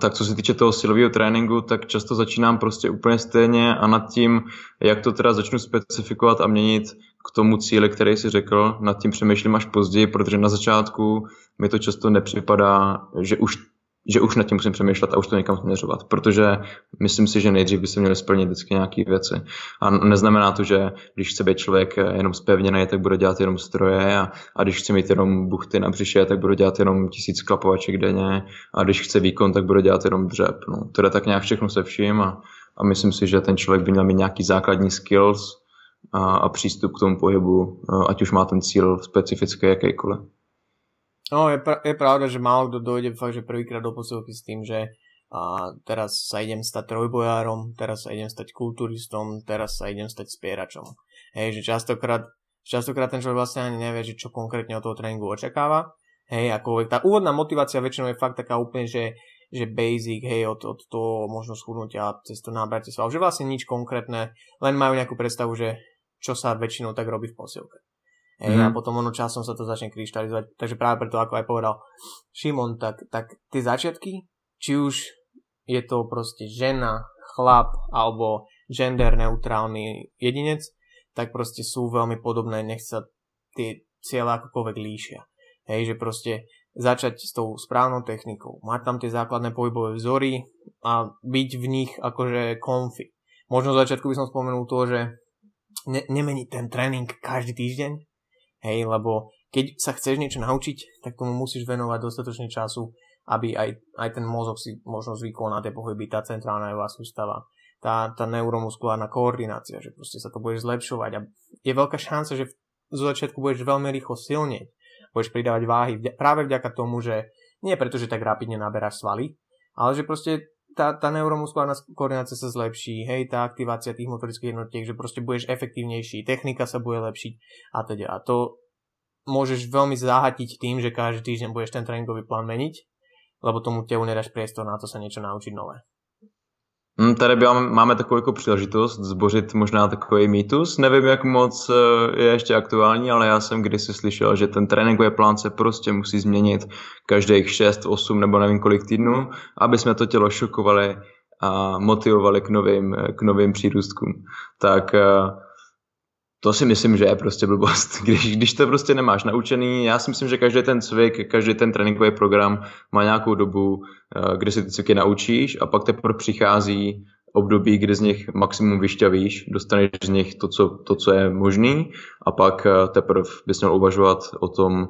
tak co se týče toho silového tréninku, tak často začínám prostě úplně stejně a nad tím, jak to teda začnu specifikovat a měnit k tomu cíli, který si řekl, nad tím přemýšlím až později, protože na začátku mi to často nepřipadá, že už že už nad tím musím přemýšlet a už to někam směřovat, protože myslím si, že nejdřív by se měly splnit vždycky nějaké věci. A neznamená to, že když chce být člověk jenom zpevněný, tak bude dělat jenom stroje a, a když chce mít jenom buchty na břiše, tak bude dělat jenom tisíc klapovaček denně a když chce výkon, tak bude dělat jenom dřep. No, je tak nějak všechno se vším a, a myslím si, že ten člověk by měl mít nějaký základní skills a, a přístup k tomu pohybu, ať už má ten cíl specifický jakýkoliv. No, je, pra- je pravda, že málo kto dojde fakt, že prvýkrát do posilovky s tým, že a teraz sa idem stať trojbojárom, teraz sa idem stať kulturistom, teraz sa idem stať spieračom. Hej, že častokrát, častokrát ten človek vlastne ani nevie, že čo konkrétne od toho tréningu očakáva. Hej, ako tá úvodná motivácia väčšinou je fakt taká úplne, že, že basic, hej, od, od toho možno schudnutia cez to nábratie sval, že vlastne nič konkrétne, len majú nejakú predstavu, že čo sa väčšinou tak robí v posilke. Hej, mm. a potom ono časom sa to začne kryštalizovať. Takže práve preto, ako aj povedal Šimon, tak, tak tie začiatky, či už je to proste žena, chlap alebo gender neutrálny jedinec, tak proste sú veľmi podobné, nech sa tie cieľa akokoľvek líšia. Hej, že proste začať s tou správnou technikou, mať tam tie základné pohybové vzory a byť v nich akože konfi. Možno v začiatku by som spomenul to, že ne, nemeniť ten tréning každý týždeň, Hej, lebo keď sa chceš niečo naučiť, tak tomu musíš venovať dostatočne času, aby aj, aj ten mozog si možno zvykol na tie pohyby, tá centrálna nervová sústava, tá, tá neuromuskulárna koordinácia, že proste sa to budeš zlepšovať. A je veľká šanca, že zo začiatku budeš veľmi rýchlo silnieť, budeš pridávať váhy práve vďaka tomu, že nie preto, že tak rapidne naberáš svaly, ale že proste tá, tá neuromuskulárna koordinácia sa zlepší, hej, tá aktivácia tých motorických jednotiek, že proste budeš efektívnejší, technika sa bude lepšiť a teda. A to môžeš veľmi zahatiť tým, že každý týždeň budeš ten tréningový plán meniť, lebo tomu telu nedáš priestor na to sa niečo naučiť nové. Hmm, tady máme takovou jako příležitost zbořit možná takový mýtus. Nevím, jak moc eh, je ještě aktuální, ale já jsem kdysi slyšel, že ten tréninkový plán se prostě musí změnit každých 6, 8 nebo nevím kolik týdnů, aby jsme to tělo šokovali a motivovali k novým, k novým přírůstkům. Tak eh, to si myslím, že je prostě blbost. Když, když to prostě nemáš naučený, já si myslím, že každý ten cvik, každý ten tréninkový program má nějakou dobu, eh, kde si ty cviky naučíš a pak teprve přichází období, kdy z nich maximum vyšťavíš, dostaneš z nich to, co, to, co je možný a pak eh, teprve bys měl uvažovat o tom,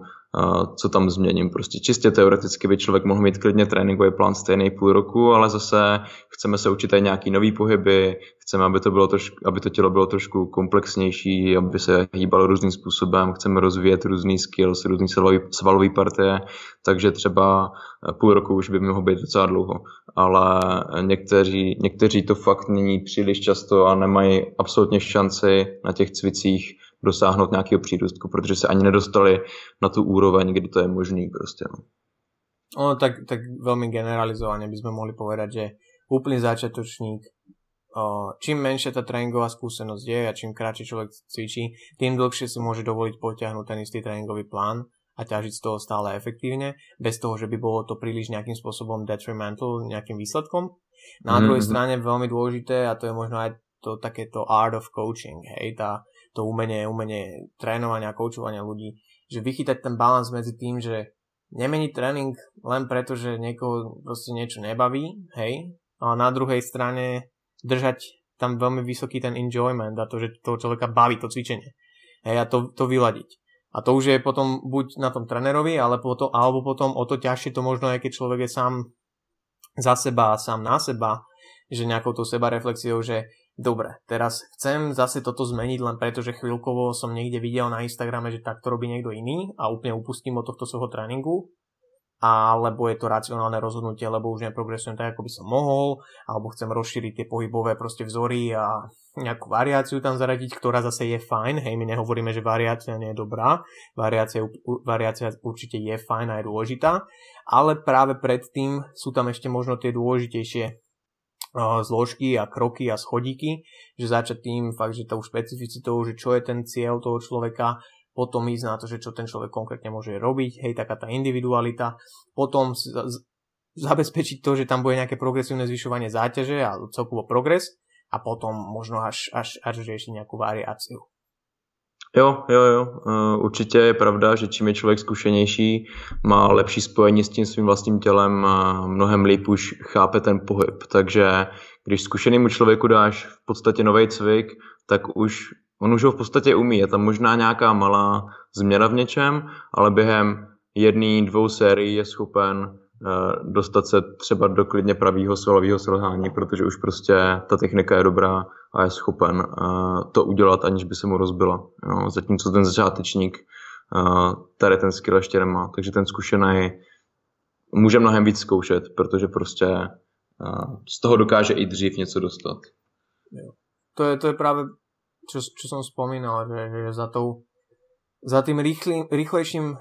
co tam změním. Prostě čistě teoreticky by člověk mohl mít klidně tréninkový plán stejný půl roku, ale zase chceme se učit i nějaký nový pohyby, chceme, aby to, bylo trošku, aby to tělo bylo trošku komplexnější, aby se hýbalo různým způsobem, chceme rozvíjet různý skills, různý svalový, partie, takže třeba půl roku už by mohlo být docela dlouho. Ale někteří, někteří to fakt není příliš často a nemají absolutně šanci na těch cvicích dosáhnout nějakého přírůstku, protože se ani nedostali na tu úroveň, kdy to je možný prostě. No. Ono tak, tak veľmi generalizovane by sme mohli povedať, že úplný začiatočník, čím menšia tá tréningová skúsenosť je a čím kratšie človek cvičí, tým dlhšie si môže dovoliť potiahnuť ten istý tréningový plán a ťažiť z toho stále efektívne, bez toho, že by bolo to príliš nejakým spôsobom detrimental nejakým výsledkom. Na mm-hmm. druhej strane veľmi dôležité, a to je možno aj to takéto art of coaching, hej, tá, to umenie, umenie trénovania a koučovania ľudí, že vychytať ten balans medzi tým, že nemeniť tréning len preto, že niekoho proste niečo nebaví, hej, a na druhej strane držať tam veľmi vysoký ten enjoyment a to, že toho človeka baví to cvičenie. Hej, a to, to vyladiť. A to už je potom buď na tom trénerovi, ale potom, alebo potom o to ťažšie to možno aj keď človek je sám za seba a sám na seba, že nejakou tou seba reflexiou, že dobre, teraz chcem zase toto zmeniť len preto, že chvíľkovo som niekde videl na Instagrame, že takto robí niekto iný a úplne upustím od tohto svojho tréningu, alebo je to racionálne rozhodnutie, lebo už neprogresujem tak, ako by som mohol, alebo chcem rozšíriť tie pohybové proste vzory a nejakú variáciu tam zaradiť, ktorá zase je fajn. Hej, my nehovoríme, že variácia nie je dobrá. Variácia, variácia určite je fajn a je dôležitá, ale práve predtým sú tam ešte možno tie dôležitejšie zložky a kroky a schodíky, že začať tým fakt, že tou špecificitou, že čo je ten cieľ toho človeka, potom ísť na to, že čo ten človek konkrétne môže robiť, hej, taká tá individualita, potom zabezpečiť to, že tam bude nejaké progresívne zvyšovanie záťaže a celkovo progres a potom možno až, až, až riešiť nejakú variáciu. Jo, jo, jo. Uh, určitě je pravda, že čím je člověk zkušenější, má lepší spojení s tím svým vlastním tělem mnohem líp už chápe ten pohyb. Takže když zkušenému člověku dáš v podstatě nový cvik, tak už on už ho v podstatě umí. Je tam možná nějaká malá změna v něčem, ale během jedné, dvou sérií je schopen Eh, dostat se třeba do klidně pravého svalového selhání, protože už prostě ta technika je dobrá a je schopen eh, to udělat, aniž by se mu rozbila. Jo. Zatímco ten začátečník eh, tady ten skill ještě nemá, takže ten zkušený může mnohem víc zkoušet, protože prostě z toho dokáže i dřív něco dostat. To je, to je práve, čo, čo som spomínal, že, že za, tou, za tým rýchlejším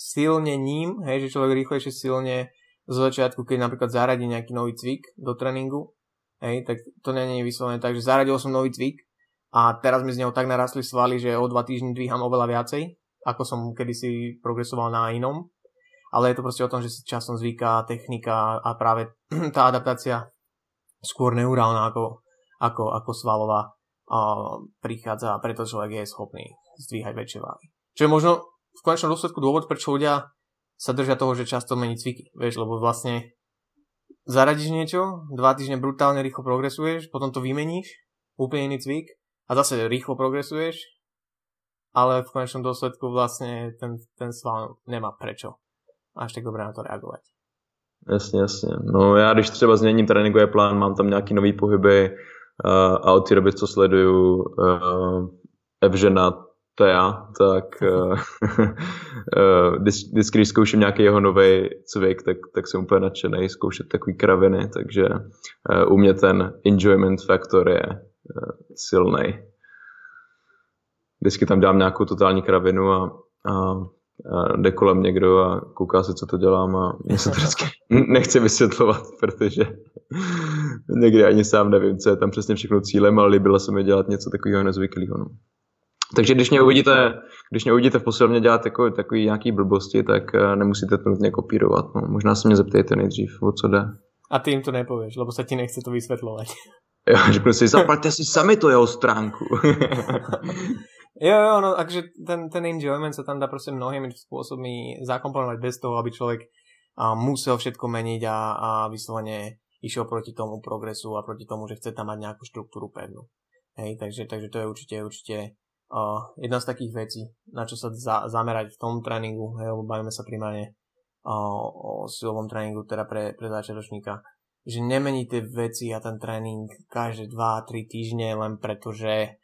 silnením, hej, že človek rýchlejšie silne zo začiatku, keď napríklad zaradí nejaký nový cvik do tréningu, hej, tak to nie je vyslovené tak, že zaradil som nový cvik a teraz mi z neho tak narastli svaly, že o dva týždne dvíham oveľa viacej, ako som kedysi progresoval na inom. Ale je to proste o tom, že si časom zvyká technika a práve tá adaptácia skôr neurálna ako, ako, ako svalová uh, prichádza a preto človek je schopný zdvíhať väčšie váhy. Čo je možno v konečnom dôsledku dôvod, prečo ľudia sa držia toho, že často mení cviky. Vieš, lebo vlastne zaradíš niečo, dva týždne brutálne rýchlo progresuješ, potom to vymeníš, úplne iný cvik a zase rýchlo progresuješ, ale v konečnom dôsledku vlastne ten, ten sval nemá prečo až tak dobré na to reagovat. Jasně, jasně. No já když třeba změním tréninkový plán, mám tam nějaký nový pohyby uh, a od té doby, co sleduju uh, Evžena to já, tak vždycky, když zkouším nějaký jeho nový cvik, tak, tak jsem úplně nadšený zkoušet takový kraviny, takže uh, u mě ten enjoyment faktor je silný. Vždycky tam dám nějakou totální kravinu a, a, a jde kolem někdo a kouká se, co to dělám a mě se to vždycky nechce vysvětlovat, protože někdy ani sám nevím, co je tam přesně všechno cílem, ale líbilo se mi dělat něco takového nezvyklého. No. Takže když mě uvidíte, když mě uvidíte v posilovně dělat takový, takový nějaký blbosti, tak uh, nemusíte to nutně kopírovat. No. Možná se mě zeptejte nejdřív, o co jde. A ty jim to nepověš, lebo se ti nechce to vysvětlovat. Jo, řeknu si, zaplaťte si sami to jeho stránku. jo, jo, no, takže ten, ten enjoyment sa tam dá proste mnohými spôsobmi zakomponovať bez toho, aby človek a, musel všetko meniť a, a vyslovene išiel proti tomu progresu a proti tomu, že chce tam mať nejakú štruktúru pevnú. Hej, takže, takže to je určite, určite uh, jedna z takých vecí, na čo sa za, zamerať v tom tréningu, hej, lebo bavíme sa primárne uh, o silovom tréningu, teda pre, pre začiatočníka že nemení tie veci a ten tréning každé 2-3 týždne len preto, že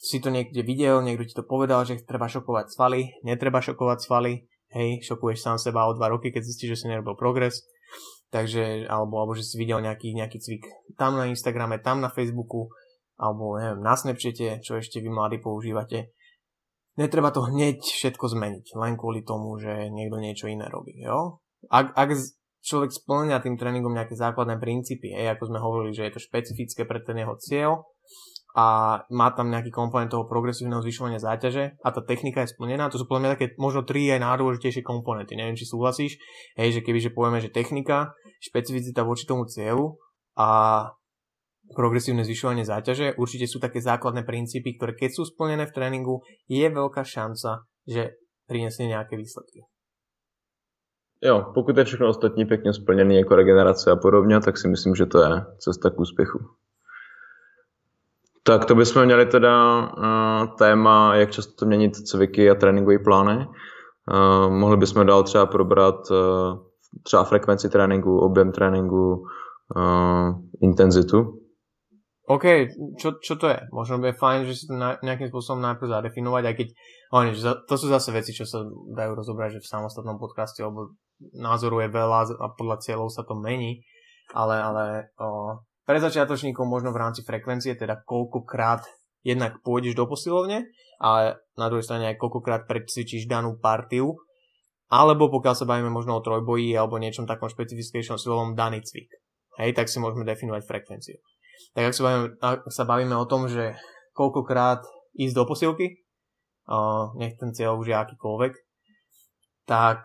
si to niekde videl, niekto ti to povedal, že treba šokovať svaly, netreba šokovať svaly, hej, šokuješ sám seba o 2 roky, keď zistíš, že si nerobil progres, takže, alebo, alebo že si videl nejaký, nejaký cvik tam na Instagrame, tam na Facebooku, alebo neviem, na Snapchate, čo ešte vy mladí používate. Netreba to hneď všetko zmeniť, len kvôli tomu, že niekto niečo iné robí, jo? Ak, ak človek splňa tým tréningom nejaké základné princípy, hej, ako sme hovorili, že je to špecifické pre ten jeho cieľ a má tam nejaký komponent toho progresívneho zvyšovania záťaže a tá technika je splnená. To sú podľa mňa také možno tri aj najdôležitejšie komponenty. Neviem, či súhlasíš, hej, že kebyže povieme, že technika, špecificita voči tomu cieľu a progresívne zvyšovanie záťaže, určite sú také základné princípy, ktoré keď sú splnené v tréningu, je veľká šanca, že prinesie nejaké výsledky. Jo, pokud je všechno ostatní pěkně splněné jako regenerace a podobně, tak si myslím, že to je cesta k úspěchu. Tak to bychom měli teda uh, téma, jak často měnit cviky a tréninkové plány. Uh, mohli bychom dál třeba probrat uh, třeba frekvenci tréninku, objem tréninku, uh, intenzitu. OK, čo, čo to je? Možno je fajn, že si to na, nejakým spôsobom najprv zadefinovať, aj keď oni, to sú zase veci, čo sa dajú rozobrať, že v samostatnom podcaste, lebo názoru je veľa a podľa cieľov sa to mení, ale, ale o, pre začiatočníkov možno v rámci frekvencie, teda koľkokrát jednak pôjdeš do posilovne, ale na druhej strane aj koľkokrát predcvičíš danú partiu, alebo pokiaľ sa bavíme možno o trojboji alebo niečom takom špecifickejšom silovom daný cvik. Hej, tak si môžeme definovať frekvenciu tak ak sa bavíme, ak sa bavíme o tom, že koľkokrát ísť do posilky, uh, nech ten cieľ už je akýkoľvek, tak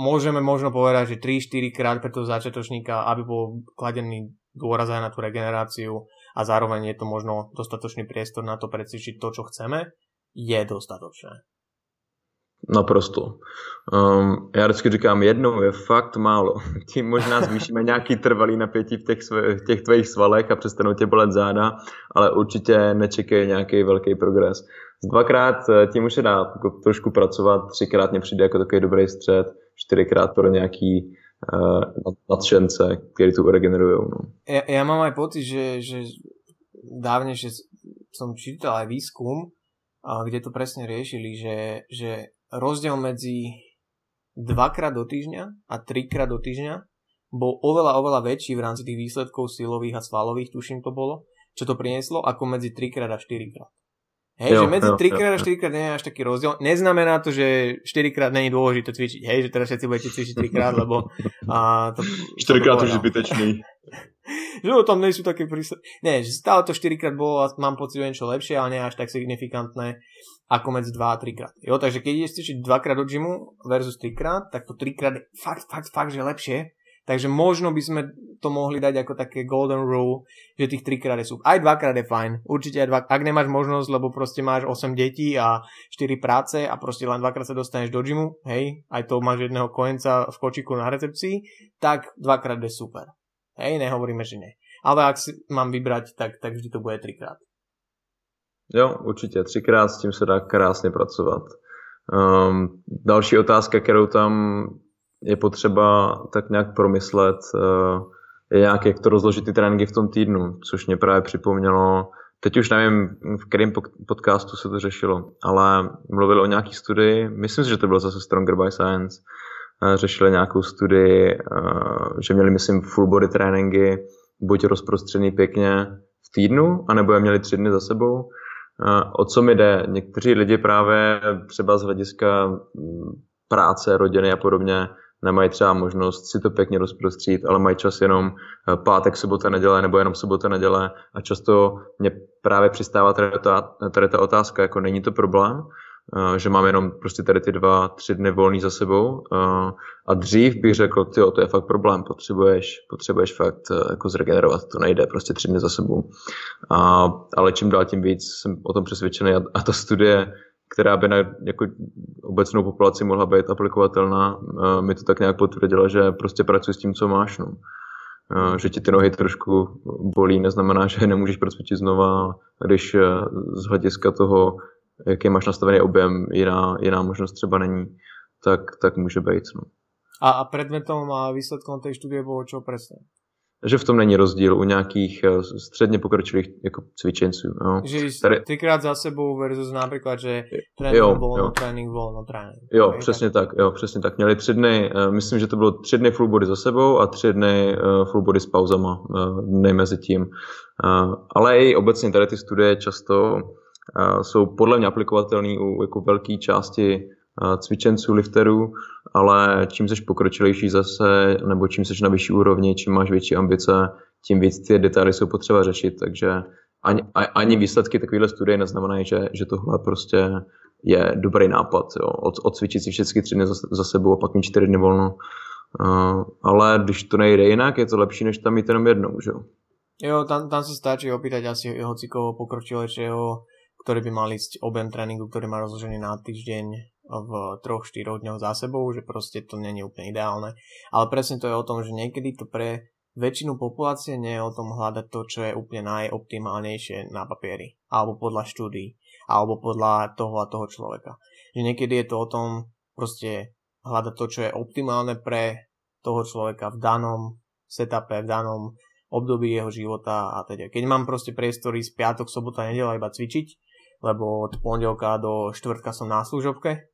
môžeme možno povedať, že 3-4 krát pre toho začiatočníka, aby bol kladený dôraz aj na tú regeneráciu a zároveň je to možno dostatočný priestor na to precvičiť to, čo chceme, je dostatočné. Naprosto. Um, já vždycky říkám, jednou je fakt málo. Tím možná zvýšíme nějaký trvalý napětí v těch, sve, v těch tvých svalech a přestanou tě bolet záda, ale určitě nečekej nějaký velký progres. Dvakrát eh, tím už se dá trošku pracovat, třikrát mě přijde jako takový dobrý střed, čtyřikrát pro nějaký uh, nadšence, který tu regenerují. No. Ja, ja mám aj pocit, že, že dávne, že som čítal aj výskum, kde to presne riešili, že, že rozdiel medzi dvakrát do týždňa a trikrát do týždňa bol oveľa, oveľa väčší v rámci tých výsledkov silových a svalových, tuším to bolo, čo to prinieslo, ako medzi trikrát a štyrikrát. Hej, jo, že medzi 3 krát a 4 krát nie je až taký rozdiel. Neznamená to, že 4 krát není dôležité cvičiť. Hej, že teraz všetci budete cvičiť 3 krát, lebo... A to, 4 krát už je zbytečný. že tam nie sú také prísledky. Nie, že stále to 4 krát bolo a mám pocit, že niečo lepšie, ale nie až tak signifikantné ako medzi 2 a 3 krát. Jo, takže keď ideš cvičiť 2 krát do gymu versus 3 krát, tak to 3 krát je fakt, fakt, fakt, že lepšie, Takže možno by sme to mohli dať ako také golden rule, že tých trikrát je sú. Aj dvakrát je fajn. Určite aj dva, ak nemáš možnosť, lebo proste máš 8 detí a 4 práce a proste len dvakrát sa dostaneš do gymu, hej, aj to máš jedného kojenca v kočiku na recepcii, tak dvakrát je super. Hej, nehovoríme, že nie. Ale ak si mám vybrať, tak, tak vždy to bude trikrát. Jo, určitě. Třikrát s tím se dá krásně pracovat. Um, další otázka, kterou tam je potřeba tak nějak promyslet, eh, je nějak, jak to rozložit ty tréninky v tom týdnu, což mě právě připomnělo, teď už nevím, v kterém podcastu se to řešilo, ale mluvil o nějaký studii, myslím si, že to bylo zase Stronger by Science, řešili nějakou studii, že měli, myslím, full body tréninky, buď rozprostřený pěkně v týdnu, anebo je měli tři dny za sebou. O co mi jde? Někteří lidi právě třeba z hlediska mm, práce, rodiny a podobně nemají třeba možnost si to pěkně rozprostřít, ale mají čas jenom eh, pátek, sobota, neděle nebo jenom sobota, neděle a často mě právě přistává tady ta, tady ta otázka, jako není to problém, že mám jenom prostě tady ty dva, tři dny volný za sebou eh, a dřív bych řekl, ty to je fakt problém, potřebuješ, potřebuješ fakt jako zregenerovat, to nejde prostě tři dny za sebou. A, ale čím dál tím víc jsem o tom přesvědčený a, a ta studie která by na jako obecnou populaci mohla být aplikovatelná, mi to tak nějak potvrdila, že prostě pracuji s tím, co máš. No. Že ti ty nohy trošku bolí, neznamená, že nemůžeš procvičit znova, když z hlediska toho, jaký máš nastavený objem, jiná, jiná možnost třeba není, tak, tak může být. No. A, a predmetom a výsledkom tej štúdie bolo čo presne? že v tom není rozdíl u nějakých eh, středně pokročilých jako cvičenců. Jo. Že Tady... třikrát za sebou versus například, že trénink jo, volno, jo. trénink volno, trénink. Jo, okay, přesně tak. tak, jo, přesně tak. Měli tři dny, uh, myslím, že to bylo tři dny full body za sebou a tři dny uh, full body s pauzama, dny mezi tím. Ale i obecně tady ty studie často jsou podle mě aplikovatelné u jako velké části cvičenců, lifterů, ale čím jsi pokročilejší zase, nebo čím jsi na vyšší úrovni, čím máš větší ambice, tím víc ty detaily jsou potřeba řešit, takže ani, ani výsledky takovéhle studie neznamenají, že, že tohle prostě je dobrý nápad, jo. Od, odcvičit si všechny tři dny za, za sebou a pak mít čtyři dny volno. Uh, ale když to nejde jinak, je to lepší, než tam mít jenom jednou, že jo. Jo, tam, tam sa stačí opýtať asi hocikoho pokročilejšieho, ktorý by mal ísť objem tréningu, ktorý má rozložený na týždeň v troch, štyroch dňoch za sebou, že proste to není úplne ideálne. Ale presne to je o tom, že niekedy to pre väčšinu populácie nie je o tom hľadať to, čo je úplne najoptimálnejšie na papieri. Alebo podľa štúdií. Alebo podľa toho a toho človeka. Že niekedy je to o tom proste hľadať to, čo je optimálne pre toho človeka v danom setupe, v danom období jeho života a teda. Keď mám proste priestory z piatok, sobota, nedela iba cvičiť, lebo od pondelka do štvrtka som na služobke,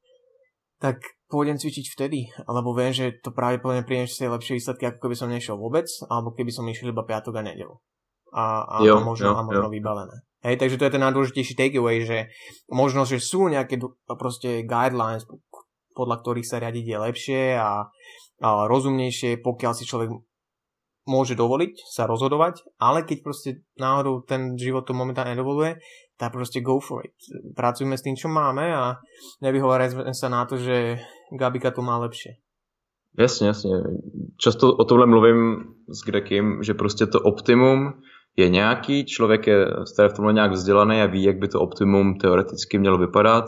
tak pôjdem cvičiť vtedy, alebo viem, že to pravdepodobne priniesie lepšie výsledky, ako keby som nešiel vôbec, alebo keby som išiel iba piatok a nedelu. A, a, jo, a možno, jo, a možno jo. vybavené. Hej, takže to je ten najdôležitejší takeaway, že možno, že sú nejaké proste guidelines, podľa ktorých sa riadiť je lepšie a, a rozumnejšie, pokiaľ si človek môže dovoliť sa rozhodovať, ale keď proste náhodou ten život to momentálne nedovoluje, tak proste go for it. Pracujeme s tým, čo máme a nevyhovárajme sa na to, že Gabika to má lepšie. Jasně, jasně. Často o tomhle mluvím s Grekým, že prostě to optimum je nějaký, člověk je v tomhle nějak vzdělaný a ví, jak by to optimum teoreticky mělo vypadat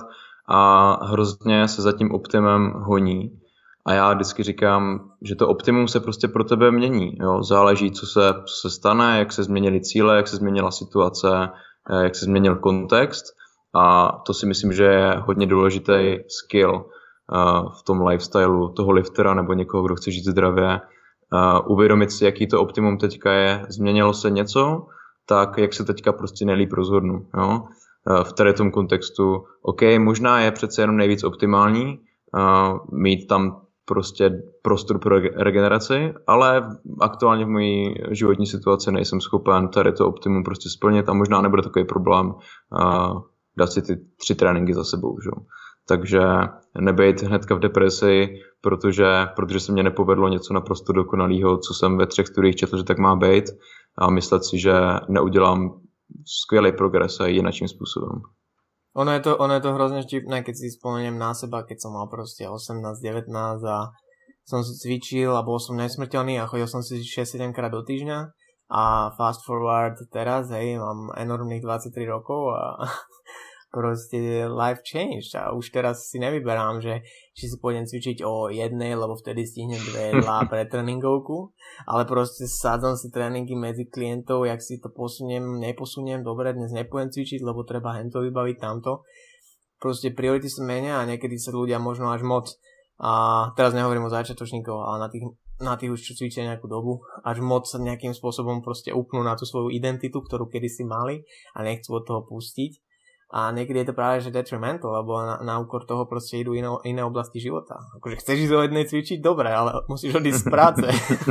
a hrozně se za tím optimem honí. A já vždycky říkám, že to optimum se prostě pro tebe mění. Jo? Záleží, co se, co se stane, jak se změnily cíle, jak se změnila situace, jak se změnil kontext a to si myslím, že je hodně důležitý skill eh, v tom lifestylu toho liftera nebo někoho, kdo chce žít zdravě. Eh, uvědomit si, jaký to optimum teďka je, změnilo se něco, tak jak se teďka prostě nejlíp rozhodnu. Jo? V tady tom kontextu, OK, možná je přece jenom nejvíc optimální mít tam prostě prostor pro regeneraci, ale aktuálně v mojí životní situaci nejsem schopen tady to optimum prostě splnit a možná nebude takový problém uh, dát si ty tři tréninky za sebou. Že? Takže nebejt hnedka v depresi, protože, protože se mně nepovedlo něco naprosto dokonalého, co jsem ve třech studiích četl, že tak má být a myslet si, že neudělám skvělý progres a jiným způsobem. Ono je to, ono je to hrozne vtipné, keď si spomeniem na seba, keď som mal proste 18-19 a som si cvičil a bol som nesmrteľný a chodil som si 6-7 krát do týždňa. A fast forward teraz, hej, mám enormných 23 rokov a proste life changed a už teraz si nevyberám, že či si pôjdem cvičiť o jednej, lebo vtedy stihnem dve jedlá pre tréningovku, ale proste sádzam si tréningy medzi klientov, jak si to posuniem, neposuniem, dobre, dnes nepôjdem cvičiť, lebo treba hento vybaviť tamto. Proste priority sa menia a niekedy sa ľudia možno až moc a teraz nehovorím o začiatočníkov, ale na tých, na tých už čo cvičia nejakú dobu, až moc sa nejakým spôsobom proste upnú na tú svoju identitu, ktorú kedysi mali a nechcú od toho pustiť a niekedy je to práve že detrimental, lebo na, na úkor toho proste idú iné, iné oblasti života. Akože chceš ísť do jednej cvičiť, dobre, ale musíš odísť z práce.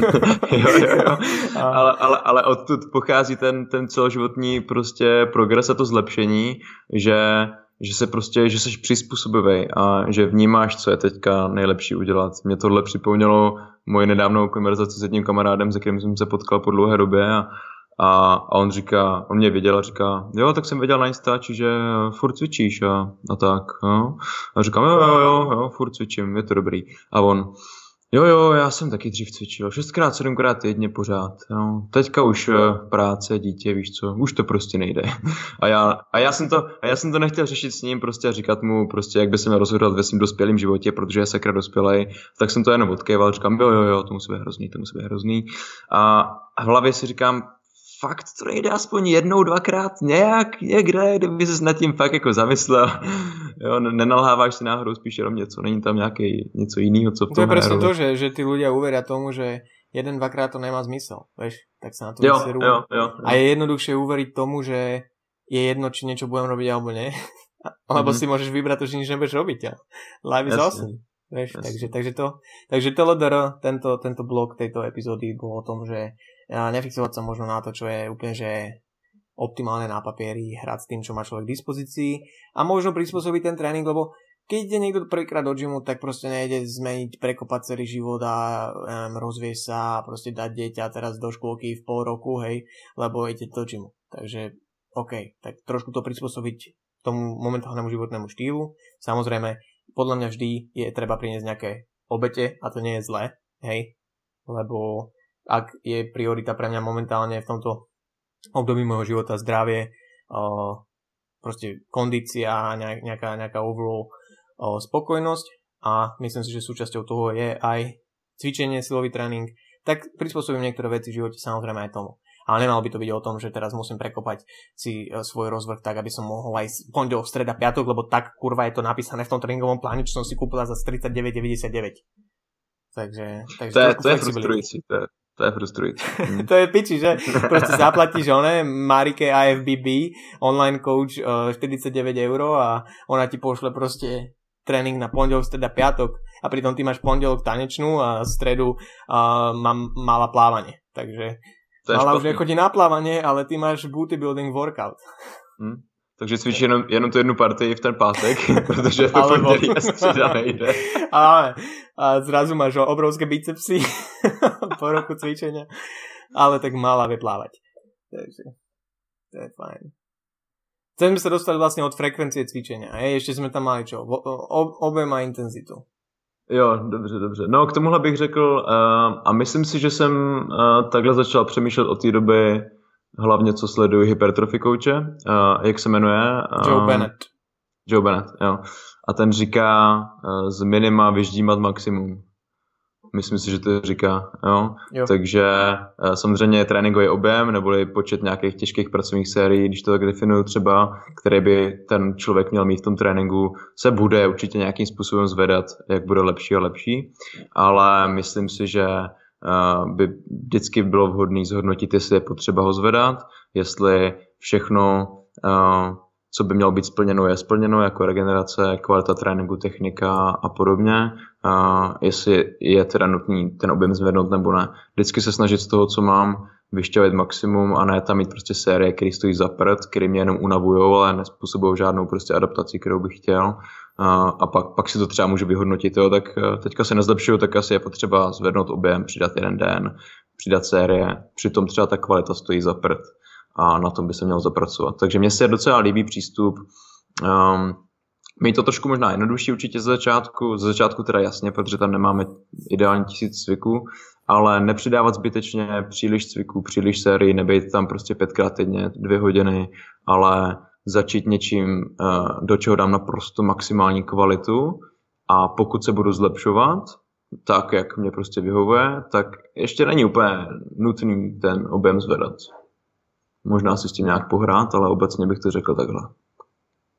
jo, jo, jo. A... Ale, ale, ale odtud pochází ten, ten celoživotní prostě progres a to zlepšení, že že se prostě, že jsi přizpůsobivý a že vnímáš, co je teďka nejlepší udělat. Mě tohle připomnělo moji nedávnou konverzaci s jedním kamarádem, se kterým jsem se potkal po dlouhé době a, a, a on říká, on mě viděl a říká, jo, tak jsem viděl na Instači, že furt cvičíš a, a tak, jo. A říkám, jo, jo, jo, jo, furt cvičím, je to dobrý. A on, Jo, jo, já jsem taky dřív cvičil. Šestkrát, sedmkrát týdně pořád. No. Teďka už uh, práce, dítě, víš co, už to prostě nejde. A já, a já, jsem to, a já jsem to nechtěl řešit s ním prostě a říkat mu prostě, jak by se měl rozhodovat ve svém dospělém životě, protože je sakra dospělej. Tak jsem to jenom odkýval, říkám, jo, jo, jo, to musí být hrozný, to musí být hrozný. A v hlavě si říkám, fakt to nejde aspoň jednou, dvakrát nějak někde, kdyby se nad tím fakt jako zamyslel. Jo, nenalháváš si náhodou spíš jenom něco, není tam nějaký něco jiného, co v tom To je presne to, že, že tí ľudia uveria tomu, že jeden, dvakrát to nemá zmysel, vieš, tak sa na to jo, vyserú. Jo, jo, jo. A je jednoduchšie uveriť tomu, že je jedno, či niečo budem robiť alebo nie. Lebo mm-hmm. si môžeš vybrať to, že nič nebudeš robiť. Ja. Live is awesome. Vieš, takže, takže to, takže to LDR, tento, tento blok tejto epizódy bol o tom, že nefixovať sa možno na to, čo je úplne, že optimálne na papieri, hrať s tým, čo má človek k dispozícii a možno prispôsobiť ten tréning, lebo keď ide niekto prvýkrát do gymu, tak proste nejde zmeniť, prekopať celý život a um, rozviesť sa a proste dať dieťa teraz do škôlky v pol roku, hej, lebo ide do gymu. Takže OK, tak trošku to prispôsobiť tomu momentálnemu životnému štýlu. Samozrejme, podľa mňa vždy je treba priniesť nejaké obete a to nie je zlé, hej, lebo ak je priorita pre mňa momentálne v tomto období môjho života zdravie, proste kondícia, nejaká, nejaká overall spokojnosť a myslím si, že súčasťou toho je aj cvičenie, silový tréning, tak prispôsobím niektoré veci v živote samozrejme aj tomu. Ale nemalo by to byť o tom, že teraz musím prekopať si e, svoj rozvrh tak, aby som mohol aj pondelok, streda, piatok, lebo tak kurva je to napísané v tom tréningovom pláne, čo som si kúpila za 39,99. Takže, takže to, je, to je frustrujúci. To je, to je frustrujúce. to je piči, že? Proste zaplatíš one, Marike IFBB, online coach uh, 49 eur a ona ti pošle proste tréning na pondelok, streda, piatok a pritom ty máš pondelok tanečnú a stredu uh, mám, mala plávanie. Takže mala už nechodí na plávanie, ale ty máš booty building workout. Hmm. Takže cvičí jenom, jenom tu jednu partii v ten pátek, protože to pondělí a středa nejde. Ale a zrazu máš obrovské bicepsy po roku cvičenia. Ale tak mala vyplávať. Takže to je fajn. Chcem sa dostať vlastne od frekvencie cvičenia. Hej? Ešte sme tam mali čo? Objem a intenzitu. Jo, dobře, dobře. No k tomuhle bych řekl, uh, a myslím si, že jsem uh, takhle začal přemýšlet od té doby, hlavně co sleduji hypertrofy kouče, uh, jak se jmenuje? Uh, Joe Bennett. Joe Bennett, jo. A ten říká uh, z minima vyždímat maximum. Myslím si, že to říká, jo. jo. Takže uh, samozřejmě tréninkový objem neboli počet nějakých těžkých pracovních sérií, když to tak definuju třeba, který by ten člověk měl mít v tom tréninku, se bude určitě nějakým způsobem zvedat, jak bude lepší a lepší, ale myslím si, že by vždycky bylo vhodné zhodnotit, jestli je potřeba ho zvedat, jestli všechno, co by mělo být splněno, je splněno, jako regenerace, kvalita tréninku, technika a podobně, jestli je teda nutný ten objem zvednout nebo ne. Vždycky se snažit z toho, co mám, vyšťavit maximum a ne tam mít prostě série, které stojí za prd, které mě jenom unavujou, ale nespůsobují žádnou prostě adaptaci, kterou bych chtěl a, pak, pak si to třeba můžu vyhodnotit, jo, tak eh, teďka se nezlepšuju, tak asi je potřeba zvednout objem, přidat jeden den, přidat série, přitom třeba ta kvalita stojí za prd a na tom by se měl zapracovat. Takže mně se docela líbí přístup um, Mít to trošku možná jednodušší určitě ze začátku, ze začátku teda jasně, protože tam nemáme ideální tisíc cviků, ale nepřidávat zbytečně příliš cviků, příliš sérii, nebejt tam prostě pětkrát týdně, dvě hodiny, ale začít něčím, eh, do čeho dám naprosto maximální kvalitu a pokud se budu zlepšovat, tak, jak mě prostě vyhovuje, tak ještě není úplně nutný ten objem zvedat. Možná si s tím nějak pohrát, ale obecně bych to řekl takhle.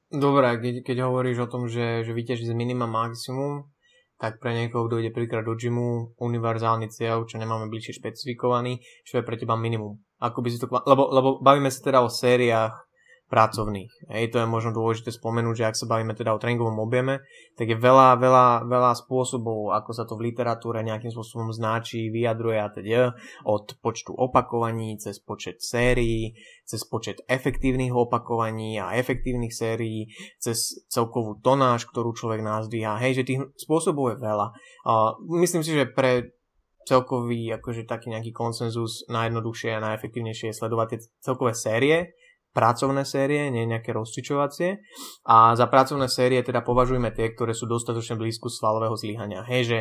Dobre, keď, keď hovoríš o tom, že, že vyťaží z minima maximum, tak pre niekoho, kto ide prvýkrát do gymu, univerzálny cieľ, čo nemáme bližšie špecifikovaný, čo je pre teba minimum. Ako by si to, lebo, lebo bavíme sa teda o sériách pracovných. Hej, to je možno dôležité spomenúť, že ak sa bavíme teda o tréningovom objeme, tak je veľa, veľa, veľa spôsobov, ako sa to v literatúre nejakým spôsobom značí, vyjadruje a teda od počtu opakovaní, cez počet sérií, cez počet efektívnych opakovaní a efektívnych sérií, cez celkovú tonáž, ktorú človek nazdvíha. Hej, že tých spôsobov je veľa. Uh, myslím si, že pre celkový akože taký nejaký konsenzus najjednoduchšie a najefektívnejšie je sledovať tie celkové série, pracovné série, nie nejaké rozčičovacie. A za pracovné série teda považujeme tie, ktoré sú dostatočne blízku svalového zlyhania. Hej, že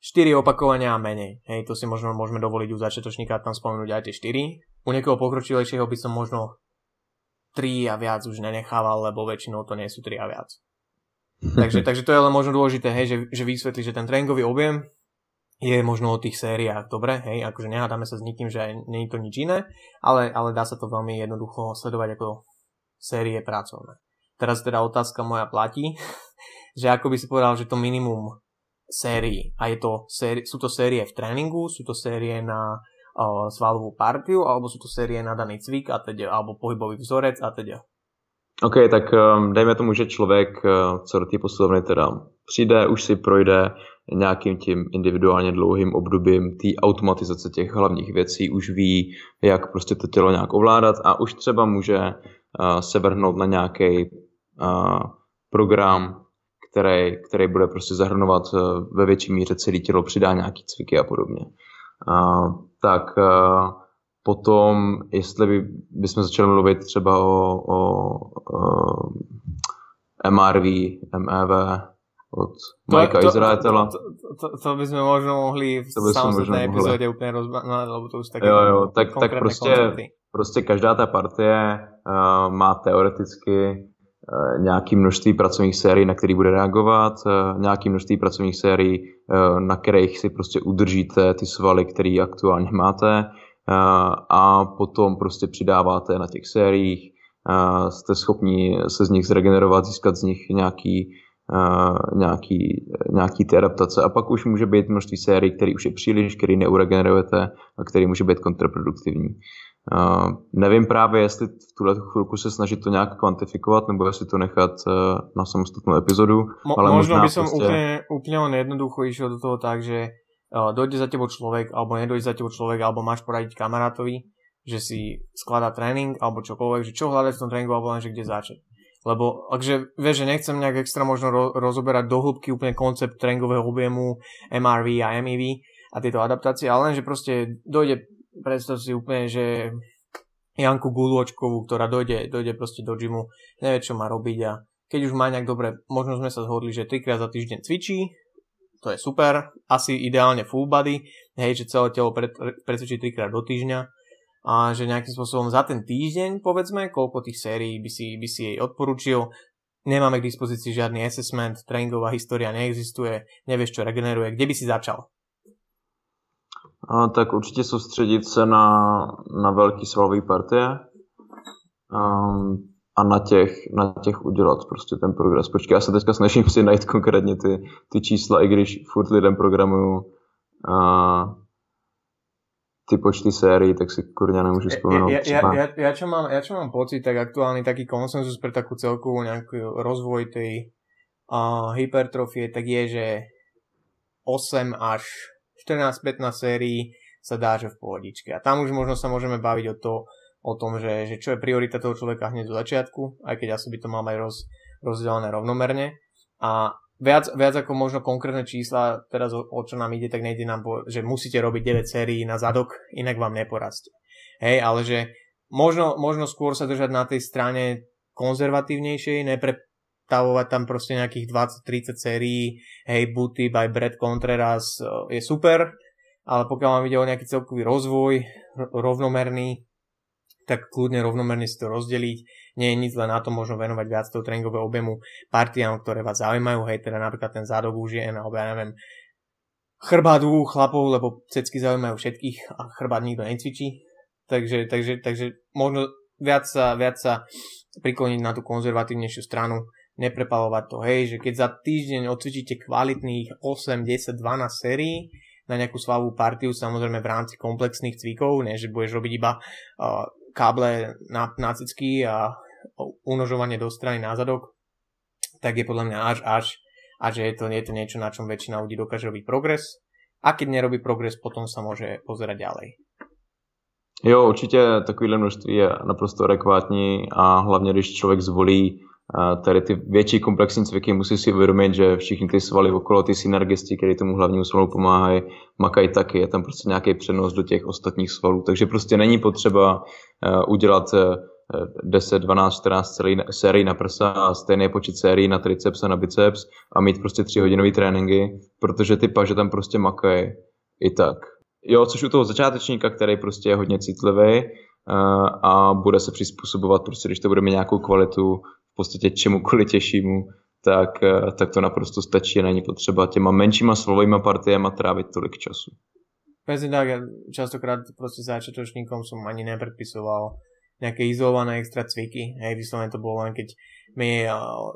4 opakovania a menej. Hej, to si možno môžeme dovoliť u začiatočníka tam spomenúť aj tie 4. U niekoho pokročilejšieho by som možno 3 a viac už nenechával, lebo väčšinou to nie sú 3 a viac. takže, takže to je len možno dôležité, hej, že, že vysvetli, že ten tréningový objem je možno o tých sériách, dobre, hej, akože nehádame sa s nikým, že nie je to nič iné, ale, ale dá sa to veľmi jednoducho sledovať ako série pracovné. Teraz teda otázka moja platí, že ako by si povedal, že to minimum sérií, a je to séri- sú to série v tréningu, sú to série na uh, svalovú partiu, alebo sú to série na daný cvik, a teda, alebo pohybový vzorec a teda. OK, tak um, dejme tomu, že člověk, uh, co do té posilovny teda přijde, už si projde nějakým tím individuálně dlouhým obdobím té automatizace těch hlavních věcí, už ví, jak prostě to tělo nějak ovládat a už třeba může uh, se vrhnout na nějaký uh, program, který, který bude prostě zahrnovat uh, ve větší míře celé tělo, přidá nějaký cviky a podobně. Uh, tak uh, potom, jestli by, bychom začali mluvit třeba o, o, o MRV, MEV, od Majka Izraetela. To, to, to, to by sme možno mohli v samostatnej epizóde úplne rozbánať, lebo to už také jo, jo, tak, tak prostě, prostě každá ta partie uh, má teoreticky uh, nějaké množství pracovních sérií, na který bude reagovat, uh, nějaké množství pracovních sérií, uh, na kterých si prostě udržíte ty svaly, které aktuálně máte a potom prostě přidáváte na těch sériích, jste schopni se z nich zregenerovat, získat z nich nějaký nějaký, nějaký ty adaptace. A pak už může být množství sérií, který už je příliš, který neuregenerujete a který může být kontraproduktivní. Uh, nevím právě, jestli v tuhle chvilku se snažit to nějak kvantifikovat, nebo jestli to nechat uh, na samostatnou epizodu. Mo- ale možno by som proste... úplne, úplne len jednoducho išiel do toho tak, že uh, dojde za tebou človek, alebo nedojde za tebou človek, alebo máš poradiť kamarátovi, že si skladá tréning, alebo čokoľvek, že čo hľadať v tom tréningu, alebo len, že kde začať. Lebo, akže, vieš, že nechcem nejak extra možno ro- rozoberať do hĺbky úplne koncept tréningového objemu MRV a MEV a tieto adaptácie, ale len, že proste dojde, predstav si úplne, že Janku Gulôčkovú, ktorá dojde, dojde proste do gymu, nevie, čo má robiť a keď už má nejak dobre, možno sme sa zhodli, že trikrát za týždeň cvičí, to je super, asi ideálne full body, hej, že celé telo pred, predsvičí trikrát do týždňa, a že nejakým spôsobom za ten týždeň, povedzme, koľko tých sérií by si, by si jej odporučil. Nemáme k dispozícii žiadny assessment, tréningová história neexistuje, nevieš, čo regeneruje. Kde by si začal? A, tak určitě soustředit se na, na velký svalový partie um, a na těch, na těch udělat prostě ten progres. Počkej, já se teďka snažím si najít konkrétně ty, ty čísla, i když furt lidem programuju uh, ty počty sérií, tak si kurňa nemôžu spomenúť. Ja, ja, ja, ja, čo mám, ja čo mám pocit, tak aktuálny taký konsenzus pre takú celkovú nejaký rozvoj tej uh, hypertrofie, tak je, že 8 až 14-15 sérií sa dá, že v pohodičke. A tam už možno sa môžeme baviť o, to, o tom, že, že čo je priorita toho človeka hneď do začiatku, aj keď asi by to mal mať roz, rozdelené rovnomerne. A viac, viac ako možno konkrétne čísla, teraz o, o čo nám ide, tak nejde nám, po, že musíte robiť 9 sérií na zadok, inak vám neporastie. Hej, ale že možno, možno skôr sa držať na tej strane konzervatívnejšej, nepretavovať tam proste nejakých 20-30 sérií, hej, Booty by Brad Contreras je super, ale pokiaľ vám ide o nejaký celkový rozvoj, rovnomerný, tak kľudne rovnomerne si to rozdeliť. Nie je nič len na to možno venovať viac toho tréningového objemu partiám, ktoré vás zaujímajú, hej, teda napríklad ten zádok je, alebo ja neviem, chrbát u chlapov, lebo cecky zaujímajú všetkých a chrbát nikto necvičí. Takže, takže, takže možno viac sa, viac sa prikloniť na tú konzervatívnejšiu stranu, neprepalovať to, hej, že keď za týždeň odcvičíte kvalitných 8, 10, 12 sérií, na nejakú slavú partiu, samozrejme v rámci komplexných cvikov, ne, že budeš robiť iba uh, káble na, na a unožovanie do strany názadok, tak je podľa mňa až až a že je to, je to niečo, na čom väčšina ľudí dokáže robiť progres a keď nerobí progres, potom sa môže pozerať ďalej. Jo, určitě takovýhle množství je naprosto adekvátní a hlavně, když člověk zvolí tady ty větší komplexní cviky, musí si uvědomit, že všichni ty svaly okolo, ty synergisti, které tomu hlavnímu svalu pomáhají, makají taky, je tam prostě nějaký přenos do těch ostatních svalů. Takže prostě není potřeba udělat 10, 12, 14 sérií na prsa a stejný počet sérií na triceps a na biceps a mít prostě 3 hodinové tréninky, protože ty paže tam prostě makají i tak. Jo, což u toho začátečníka, který prostě je hodně citlivý a bude se přizpůsobovat, prostě když to bude mít nějakou kvalitu v podstatě čemukoliv těžšímu, tak, tak to naprosto stačí a není potřeba těma menšíma slovojima partiema trávit tolik času. Presne tak, ja častokrát proste začiatočníkom som ani nepredpisoval nejaké izolované extra cviky. Hej, vyslovene to bolo len keď mi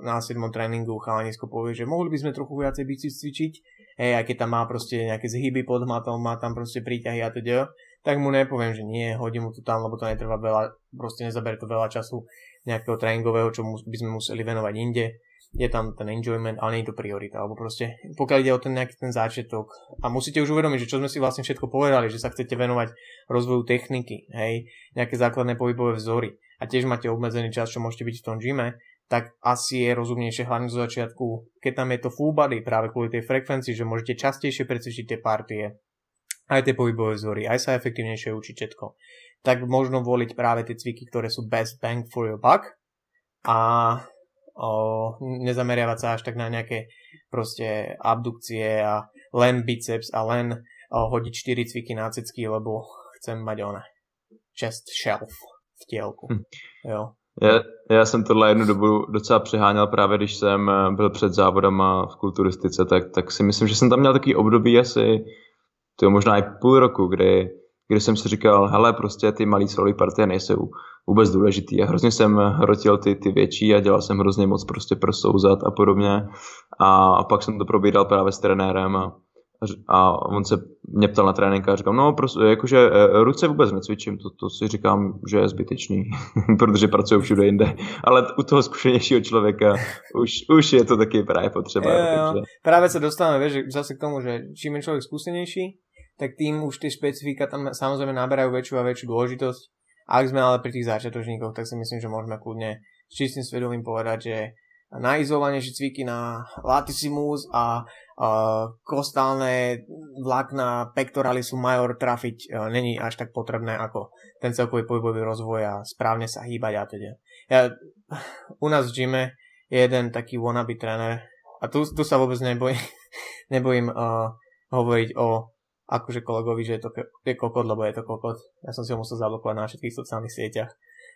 na 7. tréningu chalanisko povie, že mohli by sme trochu viacej biceps cvičiť, hej, aj keď tam má proste nejaké zhyby pod hmatom, má tam proste príťahy a teda, tak mu nepoviem, že nie, hodím mu to tam, lebo to netrvá veľa, proste nezaberie to veľa času nejakého tréningového, čo by sme museli venovať inde je tam ten enjoyment, ale nie je to priorita. Alebo proste, pokiaľ ide o ten nejaký ten záčiatok, a musíte už uvedomiť, že čo sme si vlastne všetko povedali, že sa chcete venovať rozvoju techniky, hej, nejaké základné pohybové vzory a tiež máte obmedzený čas, čo môžete byť v tom gyme, tak asi je rozumnejšie hlavne zo začiatku, keď tam je to full body práve kvôli tej frekvencii, že môžete častejšie precvičiť tie partie, aj tie pohybové vzory, aj sa efektívnejšie učiť všetko. Tak možno voliť práve tie cviky, ktoré sú best bang for your buck a o, nezameriavať sa až tak na nejaké proste abdukcie a len biceps a len o, hodiť 4 cviky na cecky, lebo chcem mať one chest shelf v tielku. Hm. Jo. Já, já jsem tohle jednu dobu docela přeháněl právě, když jsem eh, byl před závodama v kulturistice, tak, tak si myslím, že jsem tam měl takový období asi, to je možná i půl roku, kdy kdy jsem si říkal, hele, prostě ty malý svalové partie nejsou vůbec důležitý. A hrozně jsem hrotil ty, ty větší a dělal jsem hrozně moc prostě prosouzat a podobně. A, pak jsem to probíral právě s trenérem a, a on se mě ptal na trénink a říkal, no, prostě, jakože e, ruce vůbec necvičím, to, to si říkám, že je zbytečný, protože pracuju všude jinde. Ale u toho zkušenějšího člověka už, už je to taky právě potřeba. Jo, jo. Takže... Práve sa dostávame, vieš, zase k tomu, že čím je človek skúsenejší, tak tým už tie špecifika tam samozrejme naberajú väčšiu a väčšiu dôležitosť. Ak sme ale pri tých začiatočníkoch, tak si myslím, že môžeme kľudne s čistým svedomím povedať, že naizolovanejšie cviky na latissimus a uh, kostálne vlákna pectoralisu major trafiť uh, není až tak potrebné ako ten celkový pohybový rozvoj a správne sa hýbať a teda. Ja, u nás v gyme je jeden taký wannabe tréner a tu, tu sa vôbec nebojím, nebojím uh, hovoriť o akože kolegovi, že je to je kokot, lebo je to kokot. Ja som si ho musel zablokovať na všetkých sociálnych sieťach.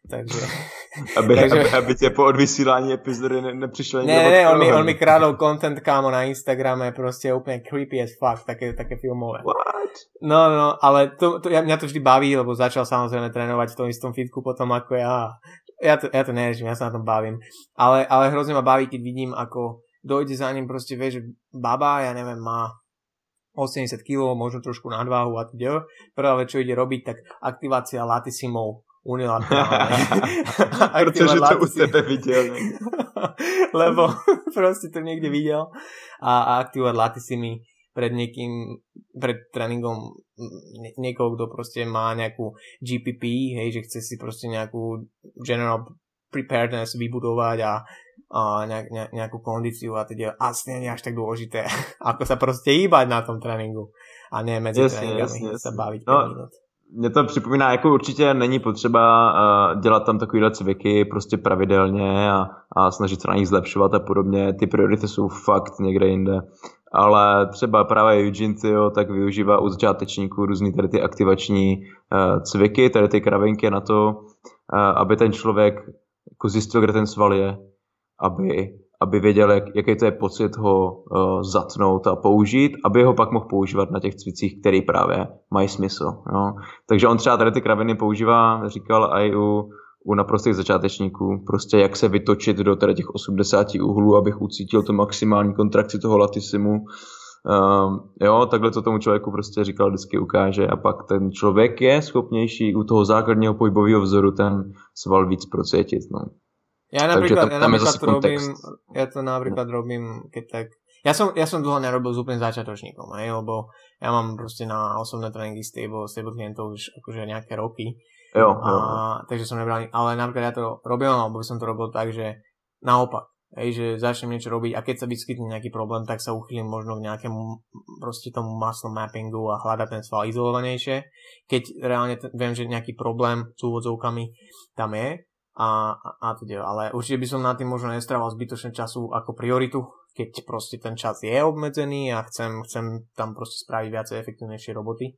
Takže... Aby, takže... aby, aby tě po odvysílání epizody ne, nepřišlo Ne, ne, ne, on mi, on mi krádol content kámo na Instagrame, proste úplne creepy as fuck, také, také filmové. What? No, no, ale to, to, ja, mňa to vždy baví, lebo začal samozrejme trénovať v tom istom fitku potom ako ja. Ja to, ja to nerežím, ja sa na tom bavím. Ale, ale hrozne ma baví, keď vidím, ako dojde za ním proste, vieš, baba, ja neviem, má 80 kg, možno trošku nadváhu a teda. Prvá vec, čo ide robiť, tak aktivácia latisimov unilaterálne. Pretože to u sebe videl. Lebo proste to niekde videl. A, a aktivovať latisimy pred niekým, pred tréningom niekoho, kto proste má nejakú GPP, hej, že chce si proste nejakú general preparedness vybudovať a a nejak, nejak, nejakú kondíciu a teda asi nie je až tak dôležité, ako sa proste hýbať na tom tréninku a ne medzi jasně, tréninkami jasně, sa baviť no, minut. Mně to připomíná, jako určitě není potřeba uh, dělat tam takovýhle cviky prostě pravidelně a, a snažit se na nich zlepšovat a podobně. Ty priority jsou fakt někde jinde. Ale třeba právě Eugene tak využívá u začátečníků různý tady ty aktivační uh, cviky, tady ty kravinky na to, uh, aby ten člověk jako zjistil, kde ten sval je aby, aby věděl, jak, jaký to je pocit ho uh, zatnout a použít, aby ho pak mohl používat na těch cvicích, které právě mají smysl. Jo. Takže on třeba tady ty kraviny používá, říkal i u, u naprostých začátečníků, prostě jak se vytočit do tady těch 80 úhlů, abych ucítil tu maximální kontrakci toho latisimu. Um, jo, takhle to tomu člověku prostě říkal, vždycky ukáže a pak ten člověk je schopnější u toho základního pohybového vzoru ten sval víc procítit. No. Ja napríklad, ja napríklad to robím, ja to napríklad robím, keď tak, ja som, ja som dlho nerobil s úplným začiatočníkom, hej, lebo ja mám proste na osobné tréningy stable, stable klientov už akože nejaké roky. Jo, a, jo. takže som nebral, ale napríklad ja to robil, alebo by som to robil tak, že naopak, hej, že začnem niečo robiť a keď sa vyskytne nejaký problém, tak sa uchýlim možno k nejakému proste tomu muscle mappingu a hľadať ten sval izolovanejšie. Keď reálne t- viem, že nejaký problém s úvodzovkami tam je a, a, a teda, ale určite by som na tým možno nestrával zbytočne času ako prioritu, keď proste ten čas je obmedzený a chcem, chcem tam proste spraviť viacej efektívnejšie roboty.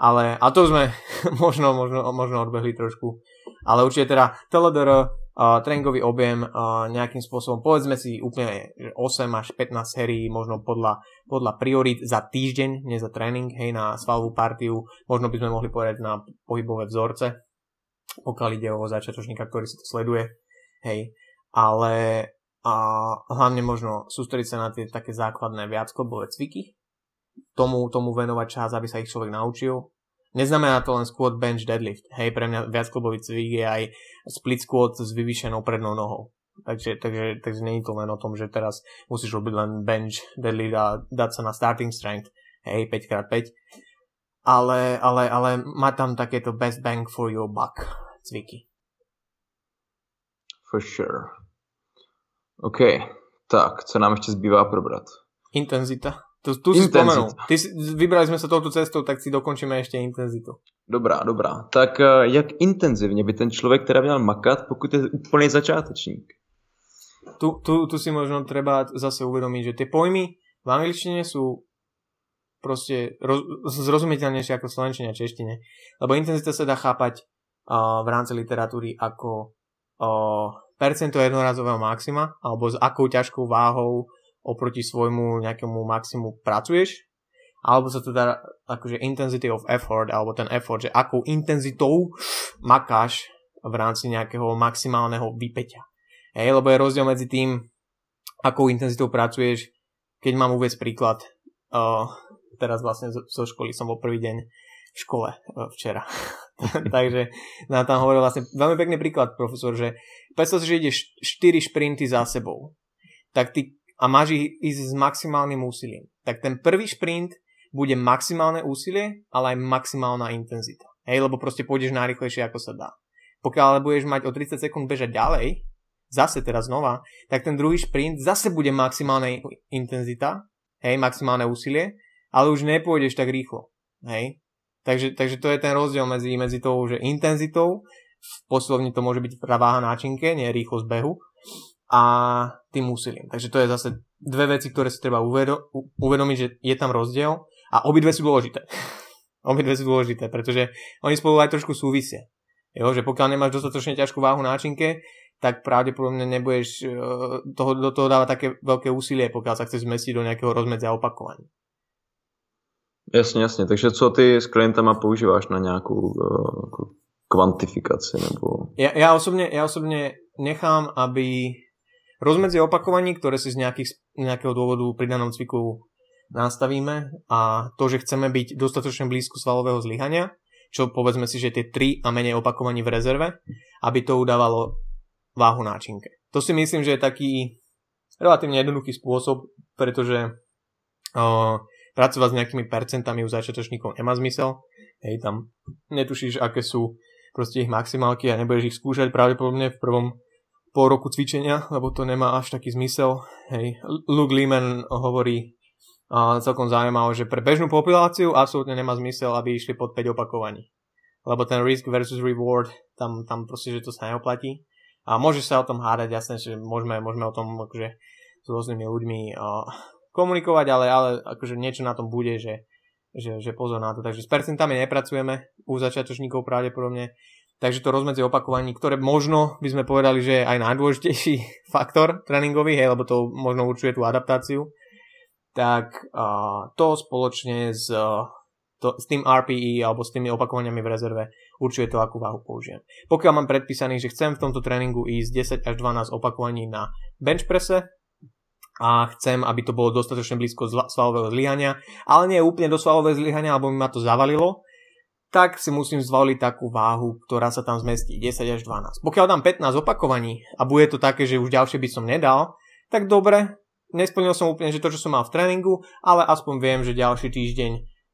Ale, a to sme možno, možno, možno odbehli trošku. Ale určite teda TLDR, uh, tréningový objem uh, nejakým spôsobom, povedzme si úplne 8 až 15 sérií, možno podľa, podľa priorit za týždeň, nie za tréning, hej, na svalovú partiu, možno by sme mohli povedať na pohybové vzorce, pokiaľ ide o začiatočníka, ktorý si to sleduje, hej. Ale a hlavne možno sústrediť sa na tie také základné viacklobové cviky, tomu, tomu venovať čas, aby sa ich človek naučil. Neznamená to len squat, bench, deadlift. Hej, pre mňa viacklobový cvik je aj split squat s vyvýšenou prednou nohou. Takže, takže, takže nie je to len o tom, že teraz musíš robiť len bench, deadlift a dať sa na starting strength, hej, 5x5. Ale, ale, ale má tam takéto best bang for your buck cviky. For sure. OK, tak, co nám ještě zbývá probrat? Intenzita. Tu, tu si spomenul. Ty vybrali sme sa touto cestou, tak si dokončíme ešte intenzitu. Dobrá, dobrá. Tak uh, jak intenzivně by ten člověk teda měl makat, pokud je úplný začátečník? Tu, tu, tu si možno treba zase uvedomiť, že tie pojmy v angličtine sú proste roz, zrozumiteľnejšie ako v slovenčine a češtine. Lebo intenzita sa dá chápať v rámci literatúry ako percento jednorazového maxima, alebo s akou ťažkou váhou oproti svojmu nejakému maximu pracuješ, alebo sa teda akože intensity of effort, alebo ten effort, že akou intenzitou makáš v rámci nejakého maximálneho vypeťa. Hej, lebo je rozdiel medzi tým, akou intenzitou pracuješ, keď mám uvieť príklad, uh, teraz vlastne zo, zo školy som bol prvý deň v škole uh, včera. Takže nám tam hovoril vlastne veľmi pekný príklad profesor, že predstav si, že ideš 4 šprinty za sebou, tak ty a máš ich ísť s maximálnym úsilím. Tak ten prvý šprint bude maximálne úsilie, ale aj maximálna intenzita. Hej, lebo proste pôjdeš najrychlejšie ako sa dá. Pokiaľ ale budeš mať o 30 sekúnd bežať ďalej, zase teraz znova, tak ten druhý šprint zase bude maximálna intenzita, hej, maximálne úsilie, ale už nepôjdeš tak rýchlo. Hej. Takže, takže to je ten rozdiel medzi, medzi tou, že intenzitou, v poslovni to môže byť váha náčinke, nie rýchlosť behu, a tým úsilím. Takže to je zase dve veci, ktoré si treba uvedo- uvedomiť, že je tam rozdiel a obidve sú dôležité. obidve sú dôležité, pretože oni spolu aj trošku súvisia. Jo, že pokiaľ nemáš dostatočne ťažkú váhu náčinke, tak pravdepodobne nebudeš e, toho, do toho dávať také veľké úsilie, pokiaľ sa chceš zmestiť do nejakého rozmedzia opakovaní. Jasně, jasně. Takže co ty s klientama používáš na nějakou uh, kvantifikaci? Nebo... Ja, ja, osobne, ja osobne nechám, aby rozmedzie opakovaní, ktoré si z nejakých, nejakého dôvodu pri danom cviku nastavíme a to, že chceme byť dostatočne blízko svalového zlyhania, čo povedzme si, že tie 3 a menej opakovaní v rezerve, aby to udávalo váhu náčinke. To si myslím, že je taký relatívne jednoduchý spôsob, pretože uh, pracovať s nejakými percentami u začiatočníkov nemá zmysel. Hej, tam netušíš, aké sú proste ich maximálky a nebudeš ich skúšať pravdepodobne v prvom pol roku cvičenia, lebo to nemá až taký zmysel. Hej. Luke Lehman hovorí a celkom zaujímavé, že pre bežnú populáciu absolútne nemá zmysel, aby išli pod 5 opakovaní. Lebo ten risk versus reward, tam, tam proste, že to sa neoplatí. A môže sa o tom hádať, jasne, že môžeme, môžeme o tom akože s rôznymi ľuďmi komunikovať, ale, ale akože niečo na tom bude, že, že, že pozor na to. Takže s percentami nepracujeme u začiatočníkov pravdepodobne. Takže to rozmedzie opakovaní, ktoré možno by sme povedali, že je aj najdôležitejší faktor tréningový, hej, lebo to možno určuje tú adaptáciu, tak uh, to spoločne s, to, s tým RPE alebo s tými opakovaniami v rezerve určuje to, akú váhu použijem. Pokiaľ mám predpísaný, že chcem v tomto tréningu ísť 10 až 12 opakovaní na bench presse, a chcem, aby to bolo dostatočne blízko svalového zlyhania, ale nie úplne do svalového zlyhania, alebo mi ma to zavalilo, tak si musím zvoliť takú váhu, ktorá sa tam zmestí 10 až 12. Pokiaľ dám 15 opakovaní a bude to také, že už ďalšie by som nedal, tak dobre, nesplnil som úplne že to, čo som mal v tréningu, ale aspoň viem, že ďalší týždeň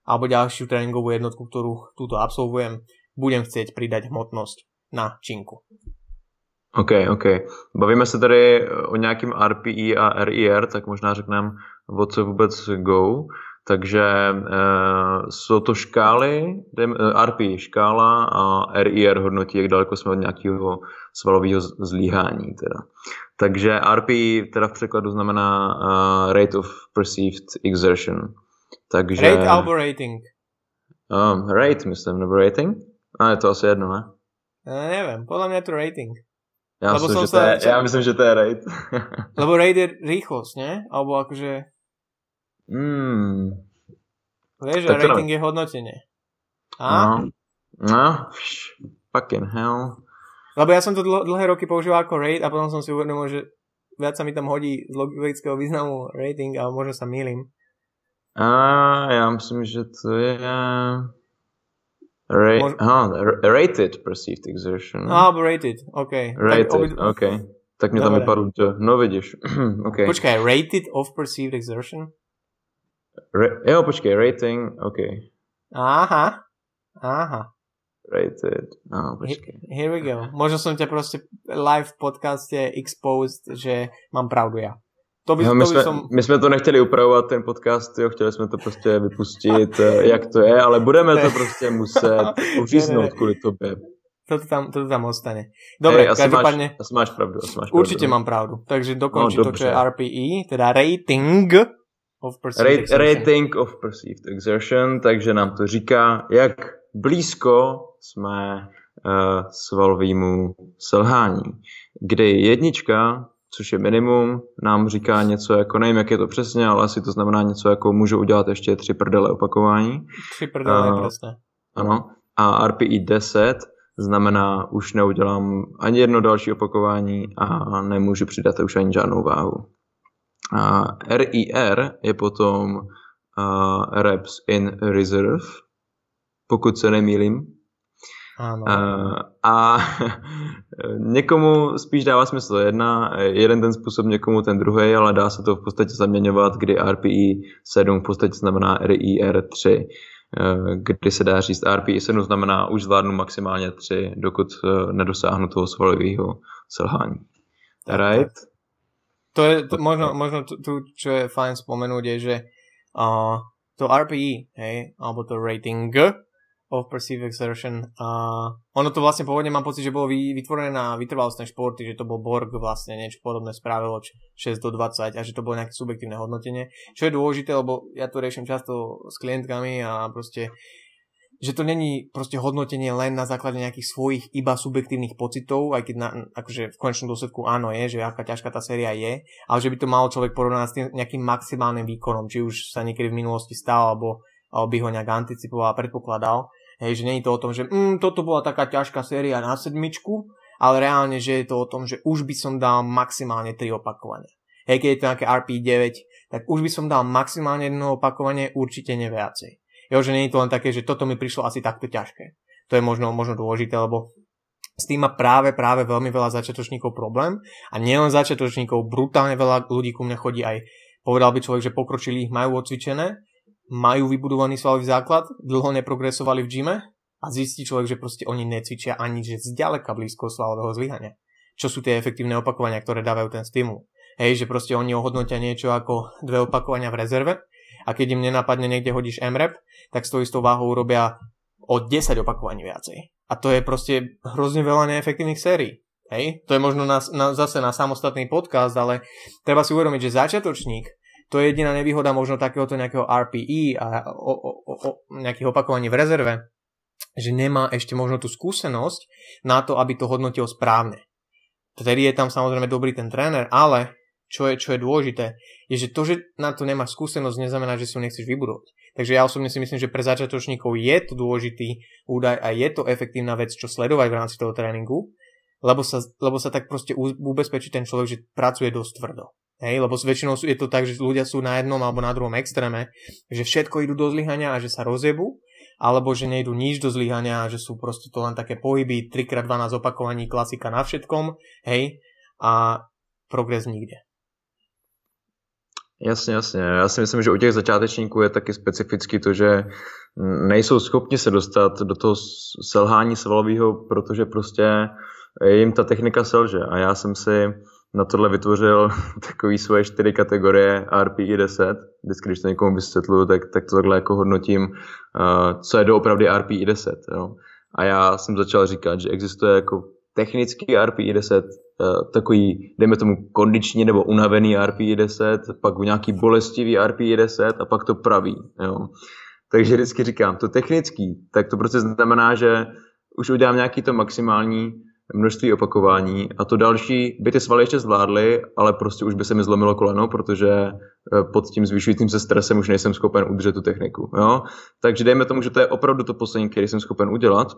alebo ďalšiu tréningovú jednotku, ktorú túto absolvujem, budem chcieť pridať hmotnosť na činku. OK, OK. Bavíme se tady o nějakým RPI a RIR, tak možná řekneme, o co vůbec go. Takže e, jsou to škály, eh, RPI škála a RIR hodnotí, jak daleko jsme od nějakého svalového zlíhání. Teda. Takže RPI teda v překladu znamená uh, Rate of Perceived Exertion. Takže, rate alebo rating? Um, rate, myslím, nebo rating? A je to asi jedno, ne? Ja neviem, podľa mňa je to rating. Ja, Lebo myslím, že sa, to je, ja myslím, že to je rate. Lebo rate je rýchlosť, nie? Alebo akože... Mm. Vieš, že rating je hodnotenie. A? No, no, fucking hell. Lebo ja som to dl- dlhé roky používal ako rate a potom som si uvedomil, že viac sa mi tam hodí z logického významu rating, ale možno sa milím. A ja myslím, že to je... Ra- Mož... aha, rated perceived exertion. Ah, rated, OK. Rated, tak, obi... OK. Tak mi tam vypadlo, že no vidíš. okay. Počkaj, rated of perceived exertion? Ra- jo, počkej, rating, OK. Aha, aha. Rated, no, počkej. Here we go. Možno som ťa proste live v podcaste exposed, že mám pravdu ja. To by, no, my, to by jsme, som... my jsme to nechtěli upravovat, ten podcast, jo, chtěli jsme to prostě vypustit, eh, jak to je, ale budeme to prostě muset uříznout kvůli tobě. Toto tam, toto tam ostane. Dobre, hey, asi každopádne... Máš, asi máš pravdu. Asi máš pravdu. Určite mám pravdu. Takže dokončí no, to, čo je RPE, teda Rating of Perceived Rate, Exertion. Rating of Perceived Exertion, takže nám to říká, jak blízko jsme uh, svalovýmu selhání. Kdy jednička což je minimum, nám říká něco jako, nevím, jak je to přesně, ale asi to znamená něco jako, můžu udělat ještě tři prdele opakování. Tři prdele, uh, přesně. Ano. A RPI 10 znamená, už neudělám ani jedno další opakování a nemůžu přidat už ani žádnou váhu. A RIR je potom uh, reps in reserve, pokud se nemýlím, Áno. A, někomu spíš dává smysl jedna, jeden ten způsob, někomu ten druhý, ale dá se to v podstatě zaměňovat, kdy RPI 7 v podstatě znamená RIR 3, kdy se dá říct RPI 7 znamená už zvládnu maximálně 3, dokud eh, nedosáhnu toho svalového selhání. Right? To je to, možno, možno tu, čo je fajn spomenúť, je, že uh, to RPI, hej, alebo to rating, of Perceived Exertion. A ono to vlastne pôvodne mám pocit, že bolo vytvorené na vytrvalostné športy, že to bol Borg vlastne niečo podobné spravilo 6 do 20 a že to bolo nejaké subjektívne hodnotenie. Čo je dôležité, lebo ja to riešim často s klientkami a proste že to není proste hodnotenie len na základe nejakých svojich iba subjektívnych pocitov, aj keď na, akože v konečnom dôsledku áno je, že aká ťažká tá séria je, ale že by to mal človek porovnať s tým nejakým maximálnym výkonom, či už sa niekedy v minulosti stal, alebo, alebo by ho nejak anticipoval a predpokladal. Hej, že nie je to o tom, že mm, toto bola taká ťažká séria na sedmičku, ale reálne, že je to o tom, že už by som dal maximálne 3 opakovania. Hej, keď je to nejaké RP9, tak už by som dal maximálne jedno opakovanie, určite neviacej. Jo, že nie je to len také, že toto mi prišlo asi takto ťažké. To je možno, možno dôležité, lebo s tým má práve, práve veľmi veľa začiatočníkov problém a nielen začiatočníkov, brutálne veľa ľudí ku mne chodí aj, povedal by človek, že pokročili, majú odcvičené majú vybudovaný svalový základ, dlho neprogresovali v gyme a zistí človek, že proste oni necvičia ani že zďaleka blízko svalového zlyhania. Čo sú tie efektívne opakovania, ktoré dávajú ten stimul. Hej, že proste oni ohodnotia niečo ako dve opakovania v rezerve a keď im nenapadne niekde hodíš MREP, tak s tou istou váhou robia o 10 opakovaní viacej. A to je proste hrozne veľa neefektívnych sérií. Hej, to je možno na, na, zase na samostatný podcast, ale treba si uvedomiť, že začiatočník to je jediná nevýhoda možno takéhoto nejakého RPE a o, o, o, nejakých opakovaní v rezerve, že nemá ešte možno tú skúsenosť na to, aby to hodnotil správne. Vtedy je tam samozrejme dobrý ten tréner, ale čo je, čo je dôležité, je, že to, že na to nemáš skúsenosť, neznamená, že si ho nechceš vybudovať. Takže ja osobne si myslím, že pre začiatočníkov je to dôležitý údaj a je to efektívna vec, čo sledovať v rámci toho tréningu, lebo sa, lebo sa tak proste ubezpečí ten človek, že pracuje dosť tvrdo. Hej, lebo väčšinou je to tak, že ľudia sú na jednom alebo na druhom extréme, že všetko idú do zlyhania a že sa rozjebu alebo že nejdu nič do zlyhania, že sú proste to len také pohyby, 3x12 opakovaní, klasika na všetkom, hej, a progres nikde. Jasně, jasně. Já si myslím, že u těch začátečníků je taky specificky to, že nejsou schopni se dostat do toho selhání svalového, protože prostě jim ta technika selže. A já jsem si na tohle vytvořil takový svoje čtyři kategorie RPI 10. Vždycky, když to někomu vysvětluju, tak, tak to takhle jako hodnotím, uh, co je doopravdy RPI 10. Jo. A já jsem začal říkat, že existuje jako technický RPI 10, uh, takový, dejme tomu, kondiční nebo unavený RPI 10, pak nějaký bolestivý RPI 10 a pak to pravý. Jo. Takže vždycky říkám, to technický, tak to prostě znamená, že už udělám nějaký to maximální množství opakování a to další by ty svaly ještě zvládly, ale prostě už by se mi zlomilo koleno, protože eh, pod tím zvyšujícím se stresem už nejsem schopen udržet tu techniku. Jo? Takže dejme tomu, že to je opravdu to poslední, který jsem schopen udělat,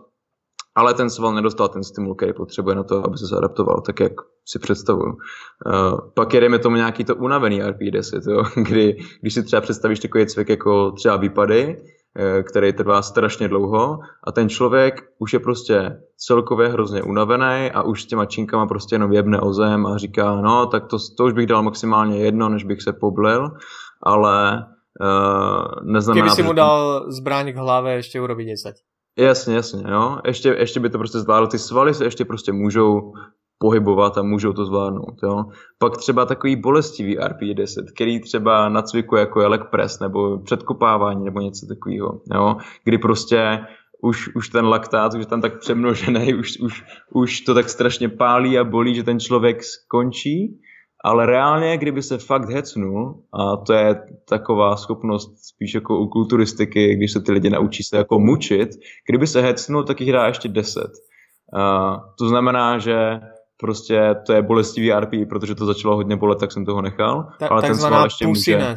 ale ten sval nedostal ten stimul, který potřebuje na to, aby se zaadaptoval, tak jak si představuju. Uh, pak jedeme tomu nějaký to unavený RP10, jo? kdy když si třeba představíš takový cvik jako třeba výpady, který trvá strašně dlouho a ten člověk už je prostě celkově hrozně unavený a už s těma činkama prostě jenom jebne o zem a říká, no tak to, to už bych dal maximálně jedno, než bych se poblil, ale uh, neznamená... Kdyby si mu dal zbraň k hlave, ještě urobit 10. Jasně, jasně, jo. Ještě, ještě by to prostě zvládlo. Ty svaly se ještě prostě můžou pohybovat a můžou to zvládnout. Jo. Pak třeba takový bolestivý RP10, který třeba na cviku jako je leg press nebo předkopávání nebo něco takového, jo, kdy prostě už, už ten laktát, už je tam tak přemnožený, už, už, už to tak strašně pálí a bolí, že ten člověk skončí, ale reálně, kdyby se fakt hecnul, a to je taková schopnost spíš jako u kulturistiky, když se ty lidi naučí se jako mučit, kdyby se hecnul, tak jich dá ještě 10. Uh, to znamená, že prostě to je bolestivý RP, protože to začalo hodně bolet, tak jsem toho nechal. Ta, ale ten sval ještě může,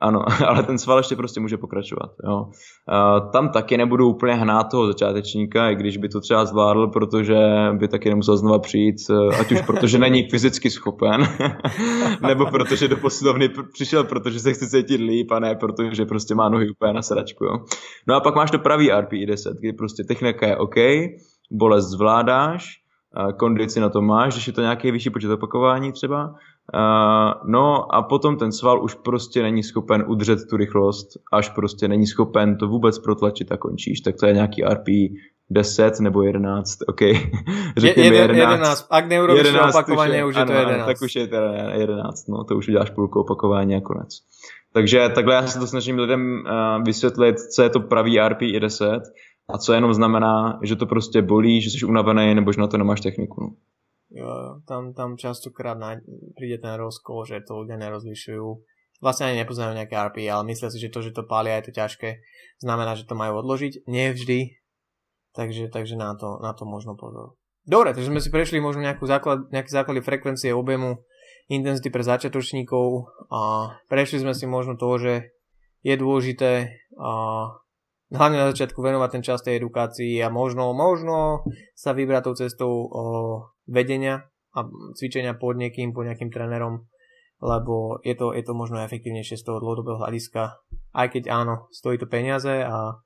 ano, ale ten sval ještě prostě může pokračovat. Jo. Uh, tam taky nebudu úplně hnát toho začátečníka, i když by to třeba zvládl, protože by taky nemusel znova přijít, uh, ať už protože není fyzicky schopen, nebo protože do posilovny přišel, protože se chce cítit líp, a ne protože prostě má nohy úplně na sedačku. Jo. No a pak máš to pravý RPI 10, kdy prostě technika je OK, bolest zvládáš, kondici na to máš, když je to nějaký vyšší počet opakování třeba. No a potom ten sval už prostě není schopen udržet tu rychlost, až prostě není schopen to vůbec protlačit a končíš. Tak to je nějaký RPI 10 nebo 11, OK. Řekněme 11. 11. Ak neurobíš 11, opakování, už je, to 11. tak už je teda 11, no to už uděláš půlku opakování a konec. Takže takhle já se to snažím lidem uh, vysvětlit, co je to pravý RPI 10 a co jenom znamená, že to prostě bolí, že jsi unavený nebo že na to nemáš techniku. No. Jo, tam, tam častokrát na, príde ten rozkol, že to ľudia nerozlišujú. Vlastne ani nepoznajú nejaké RP, ale myslia si, že to, že to pália je to ťažké, znamená, že to majú odložiť. Nie vždy. Takže, takže na, to, na to možno pozor. Dobre, takže sme si prešli možno nejakú základ, nejaké základy frekvencie, objemu, intenzity pre začiatočníkov a prešli sme si možno to, že je dôležité a hlavne na začiatku venovať ten čas tej edukácii a možno, možno sa vybrať tou cestou o, vedenia a cvičenia pod niekým, pod nejakým trénerom, lebo je to, je to možno efektívnejšie z toho dlhodobého hľadiska, aj keď áno, stojí to peniaze, a,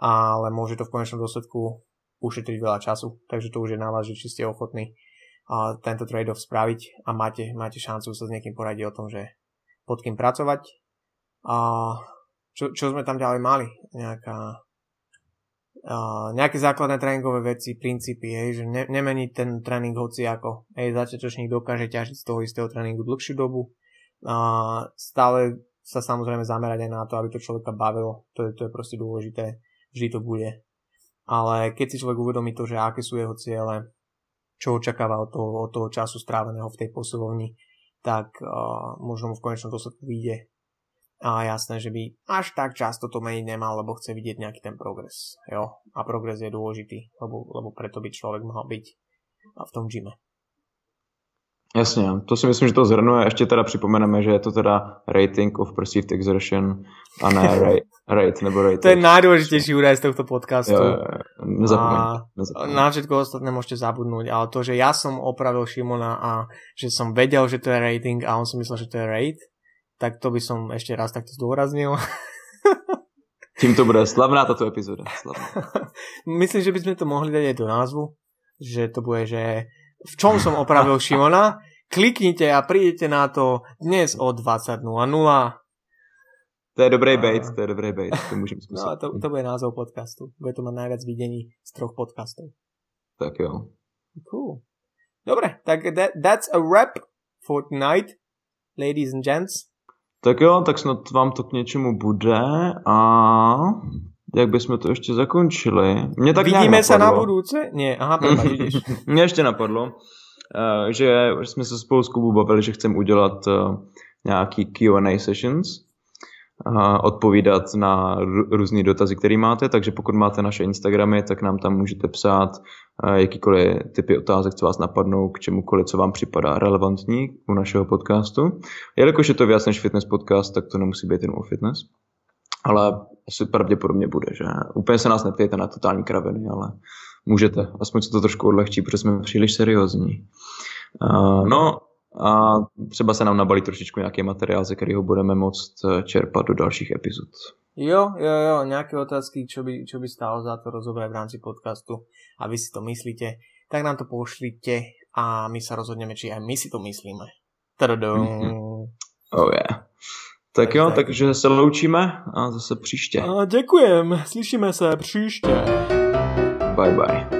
ale môže to v konečnom dôsledku ušetriť veľa času, takže to už je na vás, že či ste ochotní a tento trade-off spraviť a máte, máte šancu sa s niekým poradiť o tom, že pod kým pracovať. A čo, čo sme tam ďalej mali? Nejaká, uh, nejaké základné tréningové veci, princípy, hej, že ne, nemeniť ten tréning hoci ako. Hej, začiatočník dokáže ťažiť z toho istého tréningu dlhšiu dobu. Uh, stále sa samozrejme zamerať aj na to, aby to človeka bavilo. To je, to je proste dôležité. Vždy to bude. Ale keď si človek uvedomí to, že aké sú jeho ciele, čo očakáva od toho, od toho času stráveného v tej posilovni, tak uh, možno mu v konečnom dôsledku vyjde a jasné, že by až tak často to meniť nemal, lebo chce vidieť nejaký ten progres. Jo? A progres je dôležitý, lebo, lebo preto by človek mal byť v tom gyme. Jasně, to si myslím, že to zhrnuje. Ještě teda připomeneme, že je to teda rating of perceived exertion a ne rate, rate nebo rate. To je najdôležitejší údaj z tohto podcastu. Jo, nezapomeň, nezapomeň. Na všetko ostatné môžete zabudnúť, ale to, že ja som opravil Šimona a že som vedel, že to je rating a on si myslel, že to je rate, tak to by som ešte raz takto zdôraznil. Tím to bude slavná táto epizoda. Slavná. Myslím, že by sme to mohli dať aj do názvu, že to bude, že v čom som opravil Šimona. Kliknite a prídete na to dnes o 20.00. To je dobrý bait, to je dobrý bait, to můžeme zkusit. No to, to bude názov podcastu. Bude to mať najviac videní z troch podcastov. Tak jo. Cool. Dobre, tak that, that's a wrap for tonight, ladies and gents. Tak jo, tak snad vám to k něčemu bude a jak bychom to ještě zakončili? Mě tak Vidíme se na budouce? Ne, aha, ideš. Mně ještě napadlo, uh, že jsme se spolu s Kubu bavili, že chceme udělat uh, nějaký Q&A sessions, odpovídat na různé dotazy, které máte, takže pokud máte naše Instagramy, tak nám tam můžete psát jakýkoliv typy otázek, co vás napadnou, k čemukoliv, co vám připadá relevantní u našeho podcastu. Jelikož je to víc než fitness podcast, tak to nemusí být jen o fitness. Ale asi pravděpodobně bude, že úplně se nás neptejte na totální kraviny, ale můžete, aspoň se to trošku odlehčí, protože jsme příliš seriózní. Uh, no, a třeba se nám nabalí trošičku nějaký materiál, ze kterého budeme moct eh, čerpat do dalších epizod. Jo, jo, jo, nějaké otázky, čo by, čo by stálo za to rozobrať v rámci podcastu a vy si to myslíte, tak nám to pošlite a my sa rozhodneme, či aj my si to myslíme. Tadadum. Mm-hmm. Oh yeah. Tak jo, tak. takže se loučíme a zase příště. A děkujem, slyšíme se příště. Bye bye.